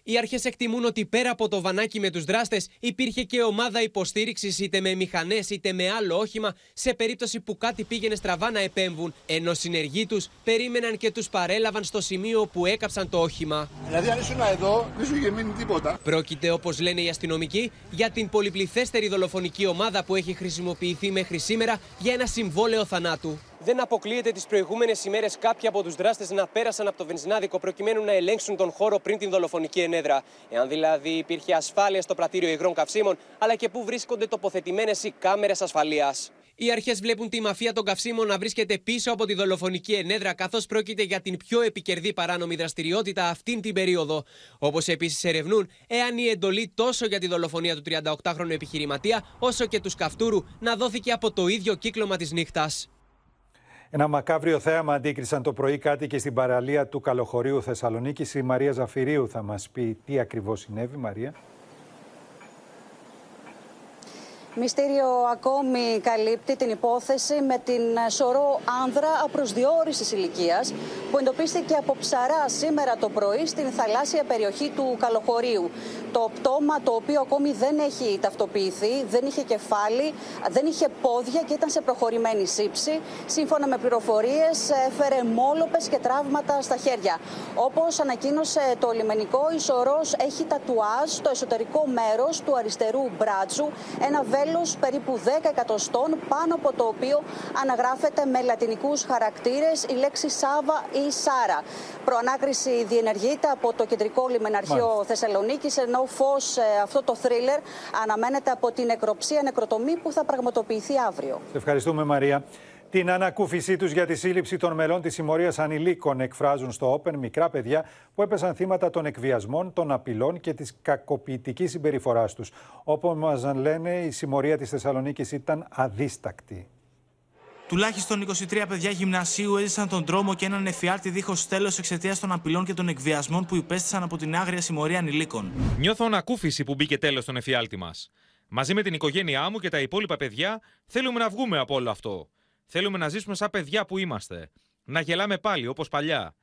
[SPEAKER 54] Οι αρχές εκτιμούν ότι πέρα από το βανάκι με τους δράστες υπήρχε και ομάδα υποστήριξης είτε με μηχανές είτε με άλλο όχημα σε περίπτωση που κάτι πήγαινε στραβά να επέμβουν. Ενώ συνεργοί τους περίμεναν και τους παρέλαβαν στο σημείο που έκαψαν το όχημα.
[SPEAKER 50] Δηλαδή, αν ήσουν εδώ, δεν σου είχε μείνει τίποτα.
[SPEAKER 54] Πρόκειται, όπως λένε οι αστυνομικοί, για την πολυπληθέστερη δολοφονική ομάδα που έχει χρησιμοποιηθεί μέχρι σήμερα για ένα συμβόλαιο θανάτου. Δεν αποκλείεται τις προηγούμενες ημέρες κάποιοι από τους δράστες να πέρασαν από το βενζινάδικο προκειμένου να ελέγξουν τον χώρο πριν την δολοφονική ενέδρα. Εάν δηλαδή υπήρχε ασφάλεια στο πρατήριο υγρών καυσίμων, αλλά και πού βρίσκονται τοποθετημένες οι κάμερες ασφαλείας. Οι αρχές βλέπουν τη μαφία των καυσίμων να βρίσκεται πίσω από τη δολοφονική ενέδρα, καθώς πρόκειται για την πιο επικερδή παράνομη δραστηριότητα αυτήν την περίοδο. Όπως επίσης ερευνούν εάν η εντολή τόσο για τη δολοφονία του 38χρονου επιχειρηματία, όσο και του Καυτούρου να δόθηκε από το ίδιο κύκλωμα της νύχτας.
[SPEAKER 2] Ένα μακάβριο θέαμα αντίκρισαν το πρωί κάτοικοι στην παραλία του Καλοχωρίου Θεσσαλονίκη. Η Μαρία Ζαφυρίου θα μας πει τι ακριβώς συνέβη, Μαρία.
[SPEAKER 55] Μυστήριο ακόμη καλύπτει την υπόθεση με την σωρό άνδρα απροσδιόρισης ηλικίας που εντοπίστηκε από ψαρά σήμερα το πρωί στην θαλάσσια περιοχή του Καλοχωρίου. Το πτώμα το οποίο ακόμη δεν έχει ταυτοποιηθεί, δεν είχε κεφάλι, δεν είχε πόδια και ήταν σε προχωρημένη σύψη. Σύμφωνα με πληροφορίες έφερε μόλοπες και τραύματα στα χέρια. Όπως ανακοίνωσε το λιμενικό, η σωρός έχει τατουάζ στο εσωτερικό μέρος του αριστερού μπράτσου, ένα βέλος περίπου 10 εκατοστών πάνω από το οποίο αναγράφεται με λατινικούς χαρακτήρες η λέξη Σάβα ή Σάρα. Προανάκριση διενεργείται από το κεντρικό λιμεναρχείο Θεσσαλονίκης ενώ φως αυτό το θρίλερ αναμένεται από την νεκροψία νεκροτομή που θα πραγματοποιηθεί αύριο.
[SPEAKER 2] Ευχαριστούμε Μαρία. Την ανακούφισή τους για τη σύλληψη των μελών της συμμορίας ανηλίκων εκφράζουν στο Open μικρά παιδιά που έπεσαν θύματα των εκβιασμών, των απειλών και της κακοποιητικής συμπεριφοράς τους. Όπως μας λένε, η συμμορία της Θεσσαλονίκης ήταν αδίστακτη.
[SPEAKER 56] Τουλάχιστον 23 παιδιά γυμνασίου έζησαν τον τρόμο και έναν εφιάλτη δίχως τέλο εξαιτίας των απειλών και των εκβιασμών που υπέστησαν από την άγρια συμμορία ανηλίκων.
[SPEAKER 40] Νιώθω ανακούφιση που μπήκε τέλος στον εφιάλτη μας. Μαζί με την οικογένειά μου και τα υπόλοιπα παιδιά θέλουμε να βγούμε από όλο αυτό. Θέλουμε να ζήσουμε σαν παιδιά που είμαστε. Να γελάμε πάλι όπως παλιά.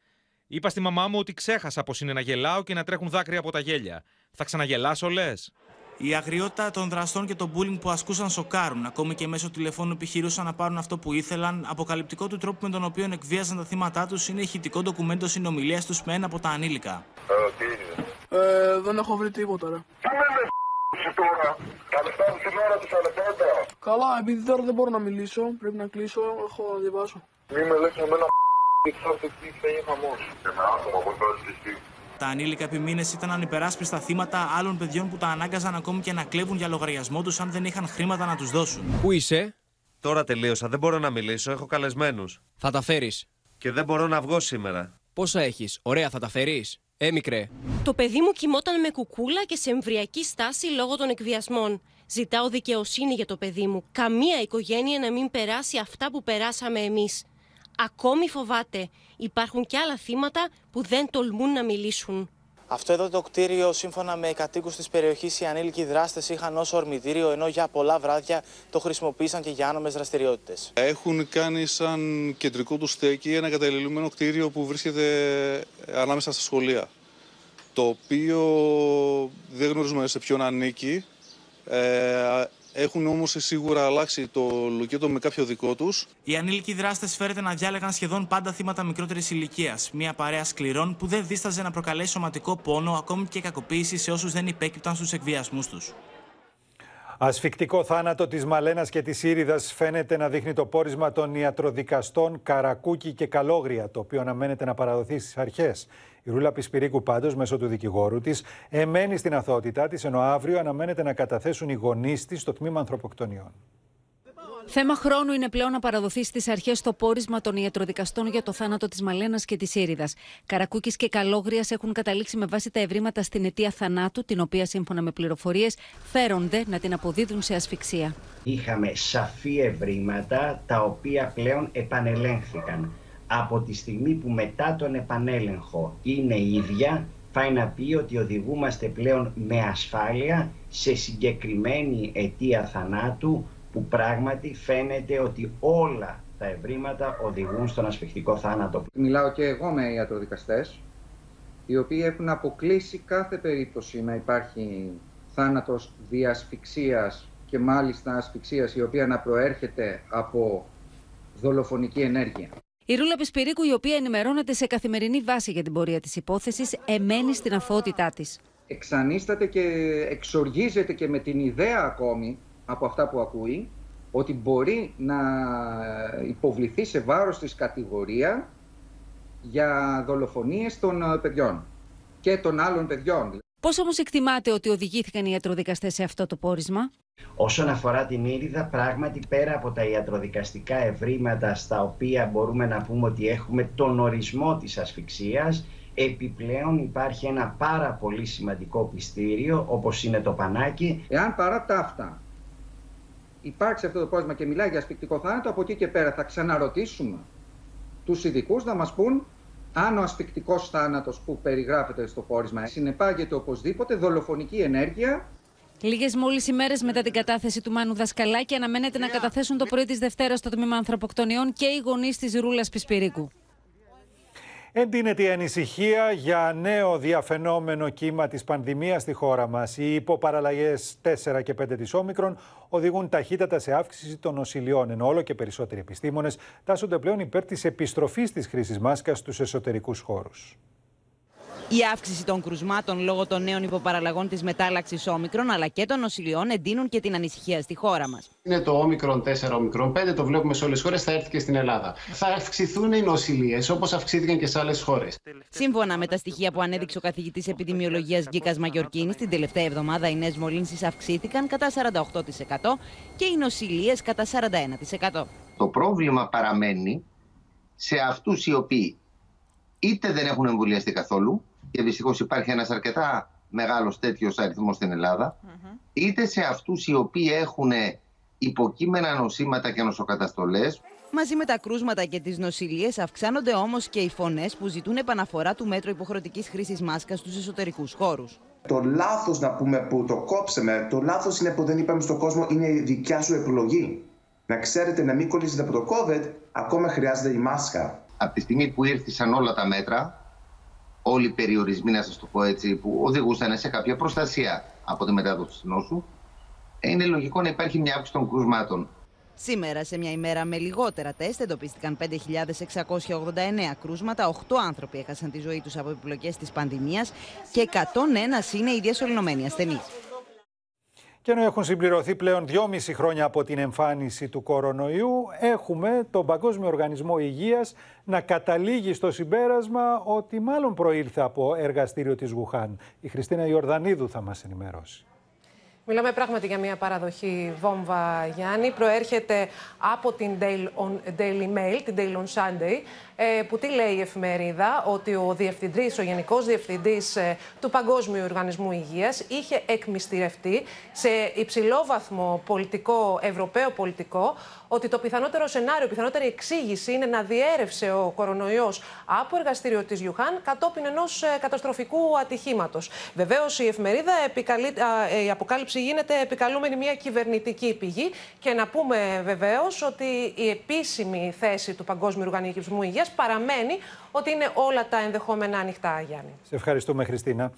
[SPEAKER 40] Είπα στη μαμά μου ότι ξέχασα πώ είναι να γελάω και να τρέχουν δάκρυα από τα γέλια. Θα ξαναγελάσω, λες;
[SPEAKER 56] Η αγριότητα των δραστών και το bullying που ασκούσαν σοκάρουν. Ακόμη και μέσω τηλεφώνου επιχειρούσαν να πάρουν αυτό που ήθελαν. Αποκαλυπτικό του τρόπου με τον οποίο εκβίαζαν τα θύματα τους είναι ηχητικό ντοκουμέντο συνομιλίας τους με ένα από τα ανήλικα.
[SPEAKER 57] Ε, δεν έχω βρει τίποτα, ρε.
[SPEAKER 58] Τώρα. Τα λεφτά μου την ώρα του τα
[SPEAKER 57] Καλά, επειδή τώρα δεν μπορώ να μιλήσω, πρέπει να κλείσω, έχω να διαβάσω.
[SPEAKER 58] Μη με λες εμένα και θα γίνει χαμός. Και με άτομα που
[SPEAKER 56] τα ανήλικα επί μήνε ήταν ανυπεράσπιστα θύματα άλλων παιδιών που τα ανάγκαζαν ακόμη και να κλέβουν για λογαριασμό τους αν δεν είχαν χρήματα να τους δώσουν.
[SPEAKER 9] Πού είσαι; Τώρα τελείωσα. Δεν μπορώ να μιλήσω. Έχω καλεσμένους.
[SPEAKER 54] Θα τα φέρεις.
[SPEAKER 9] Και δεν μπορώ να βγω σήμερα.
[SPEAKER 54] Πόσα έχεις; Ωραία, θα τα φέρεις. Ε, μικρέ.
[SPEAKER 59] Το παιδί μου κοιμόταν με κουκούλα και σε εμβριακή στάση λόγω των εκβιασμών. Ζητάω δικαιοσύνη για το παιδί μου. Καμία οικογένεια να μην περάσει αυτά που περάσαμε εμείς ακόμη φοβάται. Υπάρχουν και άλλα θύματα που δεν τολμούν να μιλήσουν.
[SPEAKER 60] Αυτό εδώ το κτίριο, σύμφωνα με κατοίκους της περιοχής, οι ανήλικοι δράστες είχαν ως ορμητήριο, ενώ για πολλά βράδια το χρησιμοποίησαν και για άνομες δραστηριότητες.
[SPEAKER 53] Έχουν κάνει σαν κεντρικό τους στέκι ένα καταλληλούμενο κτίριο που βρίσκεται ανάμεσα στα σχολεία. Το οποίο δεν γνωρίζουμε σε ποιον ανήκει. Ε, έχουν όμως σίγουρα αλλάξει το λουκέτο με κάποιο δικό τους.
[SPEAKER 56] Οι ανήλικοι δράστες φέρεται να διάλεγαν σχεδόν πάντα θύματα μικρότερης ηλικίας. Μια παρέα σκληρών που δεν δίσταζε να προκαλέσει σωματικό πόνο, ακόμη και κακοποίηση σε όσους δεν υπέκυπταν στους εκβιασμούς τους.
[SPEAKER 2] Ασφικτικό θάνατο της Μαλένας και της Ήριδας φαίνεται να δείχνει το πόρισμα των ιατροδικαστών Καρακούκη και Καλόγρια, το οποίο αναμένεται να παραδοθεί στις αρχές. Η Ρούλα Πισπυρίκου πάντως μέσω του δικηγόρου της εμένει στην αθότητά της, ενώ αύριο αναμένεται να καταθέσουν οι γονείς της στο τμήμα ανθρωποκτονιών.
[SPEAKER 46] Θέμα χρόνου είναι πλέον να παραδοθεί στις αρχές το πόρισμα των ιατροδικαστών για το θάνατο της Μαλένας και της Ήριδας. Καρακούκης και Καλόγριας έχουν καταλήξει με βάση τα ευρήματα στην αιτία θανάτου, την οποία σύμφωνα με πληροφορίες φέρονται να την αποδίδουν σε ασφυξία.
[SPEAKER 61] Είχαμε σαφή ευρήματα τα οποία πλέον επανελέχθηκαν. Από τη στιγμή που μετά τον επανέλεγχο είναι η ίδια, πάει να πει ότι οδηγούμαστε πλέον με ασφάλεια σε συγκεκριμένη αιτία θανάτου που πράγματι φαίνεται ότι όλα τα ευρήματα οδηγούν στον ασφιχτικό θάνατο.
[SPEAKER 62] Μιλάω και εγώ με ιατροδικαστές, οι οποίοι έχουν αποκλείσει κάθε περίπτωση να υπάρχει θάνατος διασφυξίας και μάλιστα ασφυξίας η οποία να προέρχεται από δολοφονική ενέργεια.
[SPEAKER 46] Η Ρούλα Πισπυρίκου, η οποία ενημερώνεται σε καθημερινή βάση για την πορεία της υπόθεσης, εμένει στην αθωότητά της.
[SPEAKER 62] Εξανίσταται και εξοργίζεται και με την ιδέα ακόμη από αυτά που ακούει ότι μπορεί να υποβληθεί σε βάρος της κατηγορία για δολοφονίες των ε, παιδιών και των άλλων παιδιών.
[SPEAKER 46] Πώς όμως εκτιμάτε ότι οδηγήθηκαν οι ιατροδικαστές σε αυτό το πόρισμα;
[SPEAKER 61] Όσον αφορά την Ήριδα, πράγματι πέρα από τα ιατροδικαστικά ευρήματα στα οποία μπορούμε να πούμε ότι έχουμε τον ορισμό της ασφυξίας, επιπλέον υπάρχει ένα πάρα πολύ σημαντικό πιστήριο όπως είναι το πανάκι.
[SPEAKER 62] Εάν παρά τα αυτά υπάρξει αυτό το πρόβλημα και μιλάει για ασφυκτικό θάνατο, από εκεί και πέρα θα ξαναρωτήσουμε τους ειδικούς να μας πούν αν ο ασφυκτικό θάνατος που περιγράφεται στο πόρισμα συνεπάγεται οπωσδήποτε δολοφονική ενέργεια.
[SPEAKER 46] Λίγες μόλις ημέρες μετά την κατάθεση του Μάνου Δασκαλάκη, αναμένεται να καταθέσουν το πρωί της Δευτέρας στο τμήμα ανθρωποκτονιών και οι γονείς της Ρούλας Πισπυρίκου.
[SPEAKER 2] Εντείνεται η ανησυχία για νέο διαφαινόμενο κύμα της πανδημίας στη χώρα μας. Οι υποπαραλλαγές 4 και 5 της Όμικρον οδηγούν ταχύτατα σε αύξηση των νοσηλιών, ενώ όλο και περισσότεροι επιστήμονες τάσσονται πλέον υπέρ της επιστροφής της χρήσης μάσκας στους εσωτερικούς χώρους.
[SPEAKER 46] Η αύξηση των κρουσμάτων λόγω των νέων υποπαραλλαγών της μετάλλαξης όμικρον αλλά και των νοσηλιών εντείνουν και την ανησυχία στη χώρα μας.
[SPEAKER 63] Είναι το όμικρον 4, όμικρον 5, το βλέπουμε σε όλες τις χώρες, θα έρθει και στην Ελλάδα. Θα αυξηθούν οι νοσηλίες όπως αυξήθηκαν και σε άλλες χώρες.
[SPEAKER 46] Σύμφωνα με τα στοιχεία που ανέδειξε ο καθηγητής επιδημιολογίας Γκίκας Μαγιορκίνης, την τελευταία εβδομάδα οι νέες μολύνσεις αυξήθηκαν κατά 48% και οι νοσηλίες κατά 41%.
[SPEAKER 64] Το πρόβλημα παραμένει σε αυτούς οι οποίοι είτε δεν έχουν εμβολιαστεί καθόλου, και δυστυχώς υπάρχει ένας αρκετά μεγάλος τέτοιος αριθμός στην Ελλάδα, είτε σε αυτούς οι οποίοι έχουν υποκείμενα νοσήματα και νοσοκαταστολές.
[SPEAKER 46] Μαζί με τα κρούσματα και τις νοσηλίες, αυξάνονται όμως και οι φωνές που ζητούν επαναφορά του μέτρου υποχρεωτικής χρήσης μάσκας στους εσωτερικούς χώρους.
[SPEAKER 42] Το λάθος να πούμε που το κόψαμε, το λάθος είναι που δεν είπαμε στον κόσμο είναι η δικιά σου επιλογή. Να ξέρετε να μην κολλήσετε από το COVID, ακόμα χρειάζεται η μάσκα.
[SPEAKER 53] Από τη στιγμή που ήρθαν όλα τα μέτρα, όλοι οι περιορισμοί, να σας το πω έτσι, που οδηγούσαν σε κάποια προστασία από τη μετάδοση του νόσου, είναι λογικό να υπάρχει μια αύξηση των κρούσματων.
[SPEAKER 41] Σήμερα, σε μια ημέρα με λιγότερα τεστ, εντοπίστηκαν 5.689 κρούσματα, 8 άνθρωποι έχασαν τη ζωή τους από επιπλοκές της πανδημίας και 101 είναι οι διασωληνωμένοι ασθενείς.
[SPEAKER 2] Και ενώ έχουν συμπληρωθεί πλέον δυόμιση χρόνια από την εμφάνιση του κορονοϊού, έχουμε τον Παγκόσμιο Οργανισμό Υγείας να καταλήγει στο συμπέρασμα ότι μάλλον προήλθε από εργαστήριο της Γουχάν. Η Χριστίνα Ιορδανίδου θα μας ενημερώσει.
[SPEAKER 56] Μιλάμε πράγματι για μια παραδοχή βόμβα, Γιάννη. Προέρχεται από την Daily Mail, την Daily on Sunday, ε, που τι λέει η εφημερίδα, ότι ο διευθυντής, ο γενικός διευθυντής ε, του Παγκόσμιου Οργανισμού Υγείας είχε εκμυστηρευτεί σε υψηλό βαθμό πολιτικό, ευρωπαίο πολιτικό, ότι το πιθανότερο σενάριο, η πιθανότερη εξήγηση είναι να διέρευσε ο κορονοϊός από εργαστήριο της Γιουχάν κατόπιν ενός ε, καταστροφικού ατυχήματος. Βεβαίως η εφημερίδα, η αποκάλυψη γίνεται επικαλούμενη μια κυβερνητική πηγή και να πούμε βεβαίως ότι η επίσημη θέση του Παγκόσμιου Οργανισμού Υγείας παραμένει ότι είναι όλα τα ενδεχόμενα ανοιχτά, Γιάννη.
[SPEAKER 2] Σε ευχαριστούμε, Χριστίνα.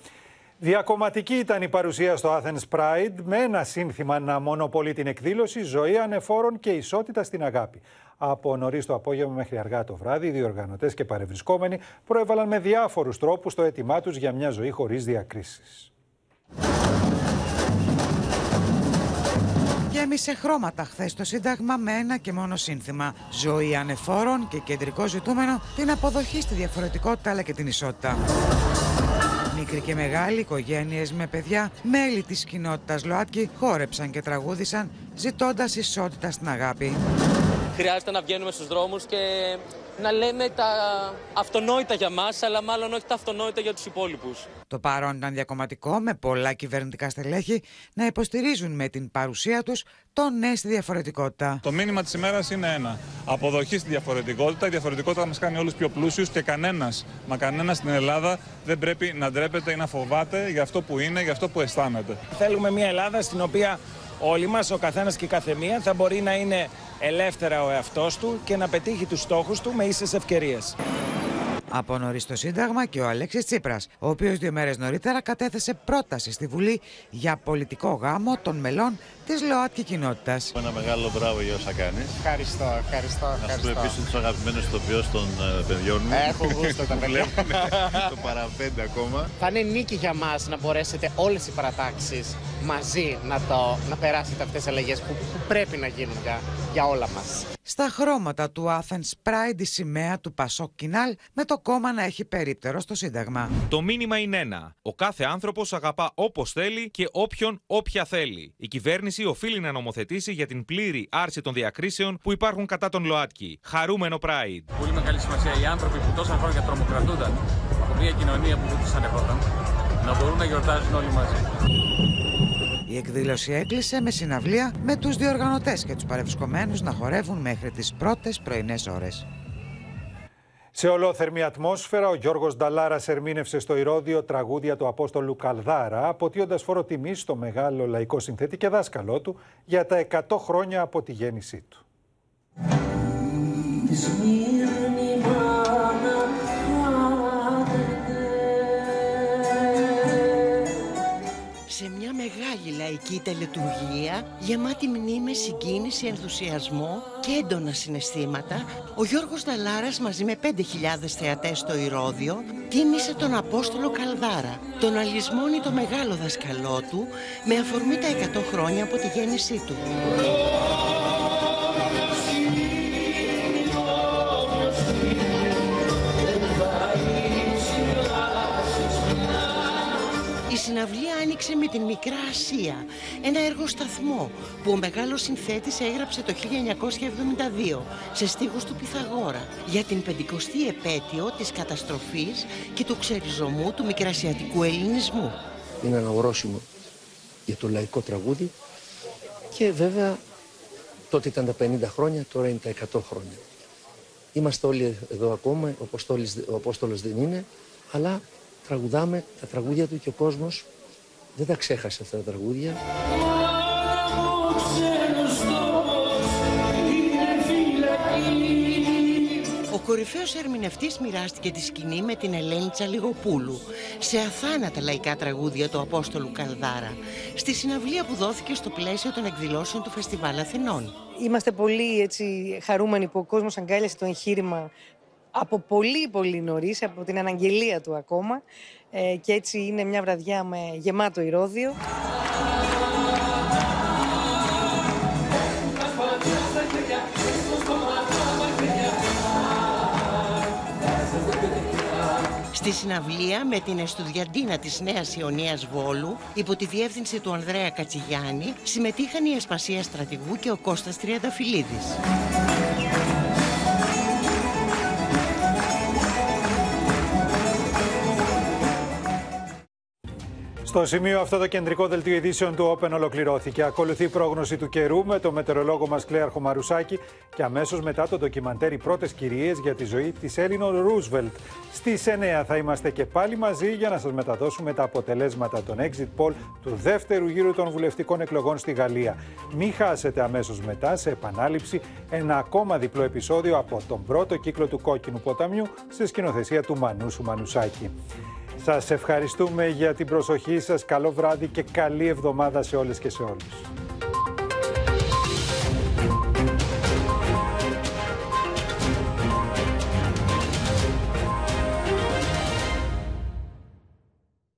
[SPEAKER 2] Διακομματική ήταν η παρουσία στο Athens Pride με ένα σύνθημα να μονοπολεί την εκδήλωση Ζωή ανεφόρων και ισότητα στην αγάπη. Από νωρίς το απόγευμα μέχρι αργά το βράδυ, οι διοργανωτές και παρευρισκόμενοι προέβαλαν με διάφορους τρόπους το αίτημά τους για μια ζωή χωρίς διακρίσεις.
[SPEAKER 7] Γέμισε χρώματα χθες το Σύνταγμα με ένα και μόνο σύνθημα. Ζωή ανεφόρων και κεντρικό ζητούμενο την αποδοχή στη διαφορετικότητα αλλά και την ισότητα. Μικροί και μεγάλοι, οικογένειες με παιδιά, μέλη της κοινότητας ΛΟΑΤΚΙ χόρεψαν και τραγούδισαν ζητώντας ισότητα στην αγάπη.
[SPEAKER 65] Χρειάζεται να βγαίνουμε στους δρόμους και να λέμε τα αυτονόητα για μας, αλλά μάλλον όχι τα αυτονόητα για τους υπόλοιπους.
[SPEAKER 7] Το παρόν ήταν διακομματικό, με πολλά κυβερνητικά στελέχη να υποστηρίζουν με την παρουσία τους το ναι στη διαφορετικότητα.
[SPEAKER 66] Το μήνυμα της ημέρας είναι ένα. Αποδοχή στη διαφορετικότητα. Η διαφορετικότητα μας κάνει όλους πιο πλούσιους και κανένας, μα κανένας στην Ελλάδα δεν πρέπει να ντρέπεται ή να φοβάται για αυτό που είναι, για αυτό που αισθάνεται.
[SPEAKER 67] Θέλουμε μια Ελλάδα στην οποία όλοι μας, ο καθένας και η καθεμία θα μπορεί να είναι ελεύθερα ο εαυτός του και να πετύχει τους στόχους του με ίσες ευκαιρίες.
[SPEAKER 7] Από νωρίς το Σύνταγμα και ο Αλέξης Τσίπρας, ο οποίος δύο μέρες νωρίτερα κατέθεσε πρόταση στη Βουλή για πολιτικό γάμο των μελών της ΛΟΑΤΚΙ κοινότητας.
[SPEAKER 68] Ένα μεγάλο μπράβο για όσα κάνεις.
[SPEAKER 69] Ευχαριστώ, ευχαριστώ.
[SPEAKER 68] Να σου επίσης τους αγαπημένους ηθοποιού των ε, παιδιών μου.
[SPEAKER 69] Έχω γούστο τα παιδιά.
[SPEAKER 68] το παραπέντε ακόμα.
[SPEAKER 69] Θα είναι νίκη για μας να μπορέσετε όλες οι παρατάξεις μαζί να, το, να περάσετε αυτές τις αλλαγές που, που πρέπει να γίνουν για, για όλα μας.
[SPEAKER 7] Στα χρώματα του Athens Pride η σημαία του Πασόκ Κινάλ με το κόμμα να έχει περίπτερο στο Σύνταγμα.
[SPEAKER 40] Το μήνυμα είναι ένα. Ο κάθε άνθρωπος αγαπά όπως θέλει και όποιον όποια θέλει. Η κυβέρνηση οφείλει να νομοθετήσει για την πλήρη άρση των διακρίσεων που υπάρχουν κατά τον ΛΟΑΤΚΙ. Χαρούμενο Pride.
[SPEAKER 70] Πολύ μεγάλη σημασία οι άνθρωποι που τόσα χρόνια τρομοκρατούνταν από μια κοινωνία που δεν τους ανεχόταν να μπορούν να γιορτάζουν όλοι μαζί.
[SPEAKER 7] Η εκδήλωση έκλεισε με συναυλία με τους διοργανωτές και τους παρευρισκομένους να χορεύουν μέχρι τις πρώτες πρωινές ώρες.
[SPEAKER 2] Σε ολόθερμη ατμόσφαιρα, ο Γιώργος Νταλάρας ερμήνευσε στο Ηρώδιο τραγούδια του Απόστολου Καλδάρα, αποτείοντας φόρο τιμή στο μεγάλο λαϊκό συνθέτη και δάσκαλό του για τα 100 χρόνια από τη γέννησή του.
[SPEAKER 71] σε μεγάλη λαϊκή τελετουργία γεμάτη μνήμες, συγκίνηση, ενθουσιασμό και έντονα συναισθήματα ο Γιώργος Δαλάρας μαζί με 5.000 θεατές στο Ηρώδιο τίμησε τον Απόστολο Καλδάρα τον αλυσμόνι το μεγάλο δασκαλό του με αφορμή τα 100 χρόνια από τη γέννησή του. Συναυλία άνοιξε με την Μικρά Ασία, ένα έργο σταθμό που ο μεγάλος συνθέτης έγραψε το 1972 σε στίχους του Πυθαγόρα για την 50η επέτειο της καταστροφής και του ξεριζωμού του μικρασιατικού ελληνισμού.
[SPEAKER 46] Είναι ένα ορόσημο για το λαϊκό τραγούδι και βέβαια τότε ήταν τα 50 χρόνια, τώρα είναι τα 100 χρόνια. Είμαστε όλοι εδώ ακόμα, ο Απόστολος δεν είναι, αλλά τραγουδάμε τα τραγούδια του και ο κόσμος
[SPEAKER 72] Δεν τα ξέχασε αυτά τα τραγούδια.
[SPEAKER 71] Ο κορυφαίος ερμηνευτής μοιράστηκε τη σκηνή με την Ελένη Τσαλιγοπούλου σε αθάνατα λαϊκά τραγούδια του Απόστολου Καλδάρα στη συναυλία που δόθηκε στο πλαίσιο των εκδηλώσεων του Φεστιβάλ Αθηνών.
[SPEAKER 73] Είμαστε πολύ έτσι, χαρούμενοι που ο κόσμος αγκάλιασε το εγχείρημα από πολύ πολύ νωρίς, από την αναγγελία του ακόμα ε, και έτσι είναι μια βραδιά με γεμάτο ηρώδιο.
[SPEAKER 71] Στη συναυλία με την Εστουδιαντίνα της Νέας Ιωνίας Βόλου, υπό τη διεύθυνση του Ανδρέα Κατσιγιάννη, συμμετείχαν η Εσπασία Στρατηγού και ο Κώστας Τριανταφυλλίδης.
[SPEAKER 2] Στο σημείο αυτό το κεντρικό δελτίο ειδήσεων του Open ολοκληρώθηκε. Ακολουθεί η πρόγνωση του καιρού με το μετεωρολόγο μας Κλέαρχο Μαρουσάκη και αμέσως μετά το ντοκιμαντέρ Οι πρώτες κυρίες για τη ζωή της Έλληνο Ρούσβελτ. Στις 9 θα είμαστε και πάλι μαζί για να σας μεταδώσουμε τα αποτελέσματα των exit poll του δεύτερου γύρου των βουλευτικών εκλογών στη Γαλλία. Μην χάσετε αμέσως μετά σε επανάληψη ένα ακόμα διπλό επεισόδιο από τον πρώτο κύκλο του Κόκκινου Ποταμιού σε σκηνοθεσία του Μανούσου Μανουσάκη. Σας ευχαριστούμε για την προσοχή σας. Καλό βράδυ και καλή εβδομάδα σε όλες και σε όλους.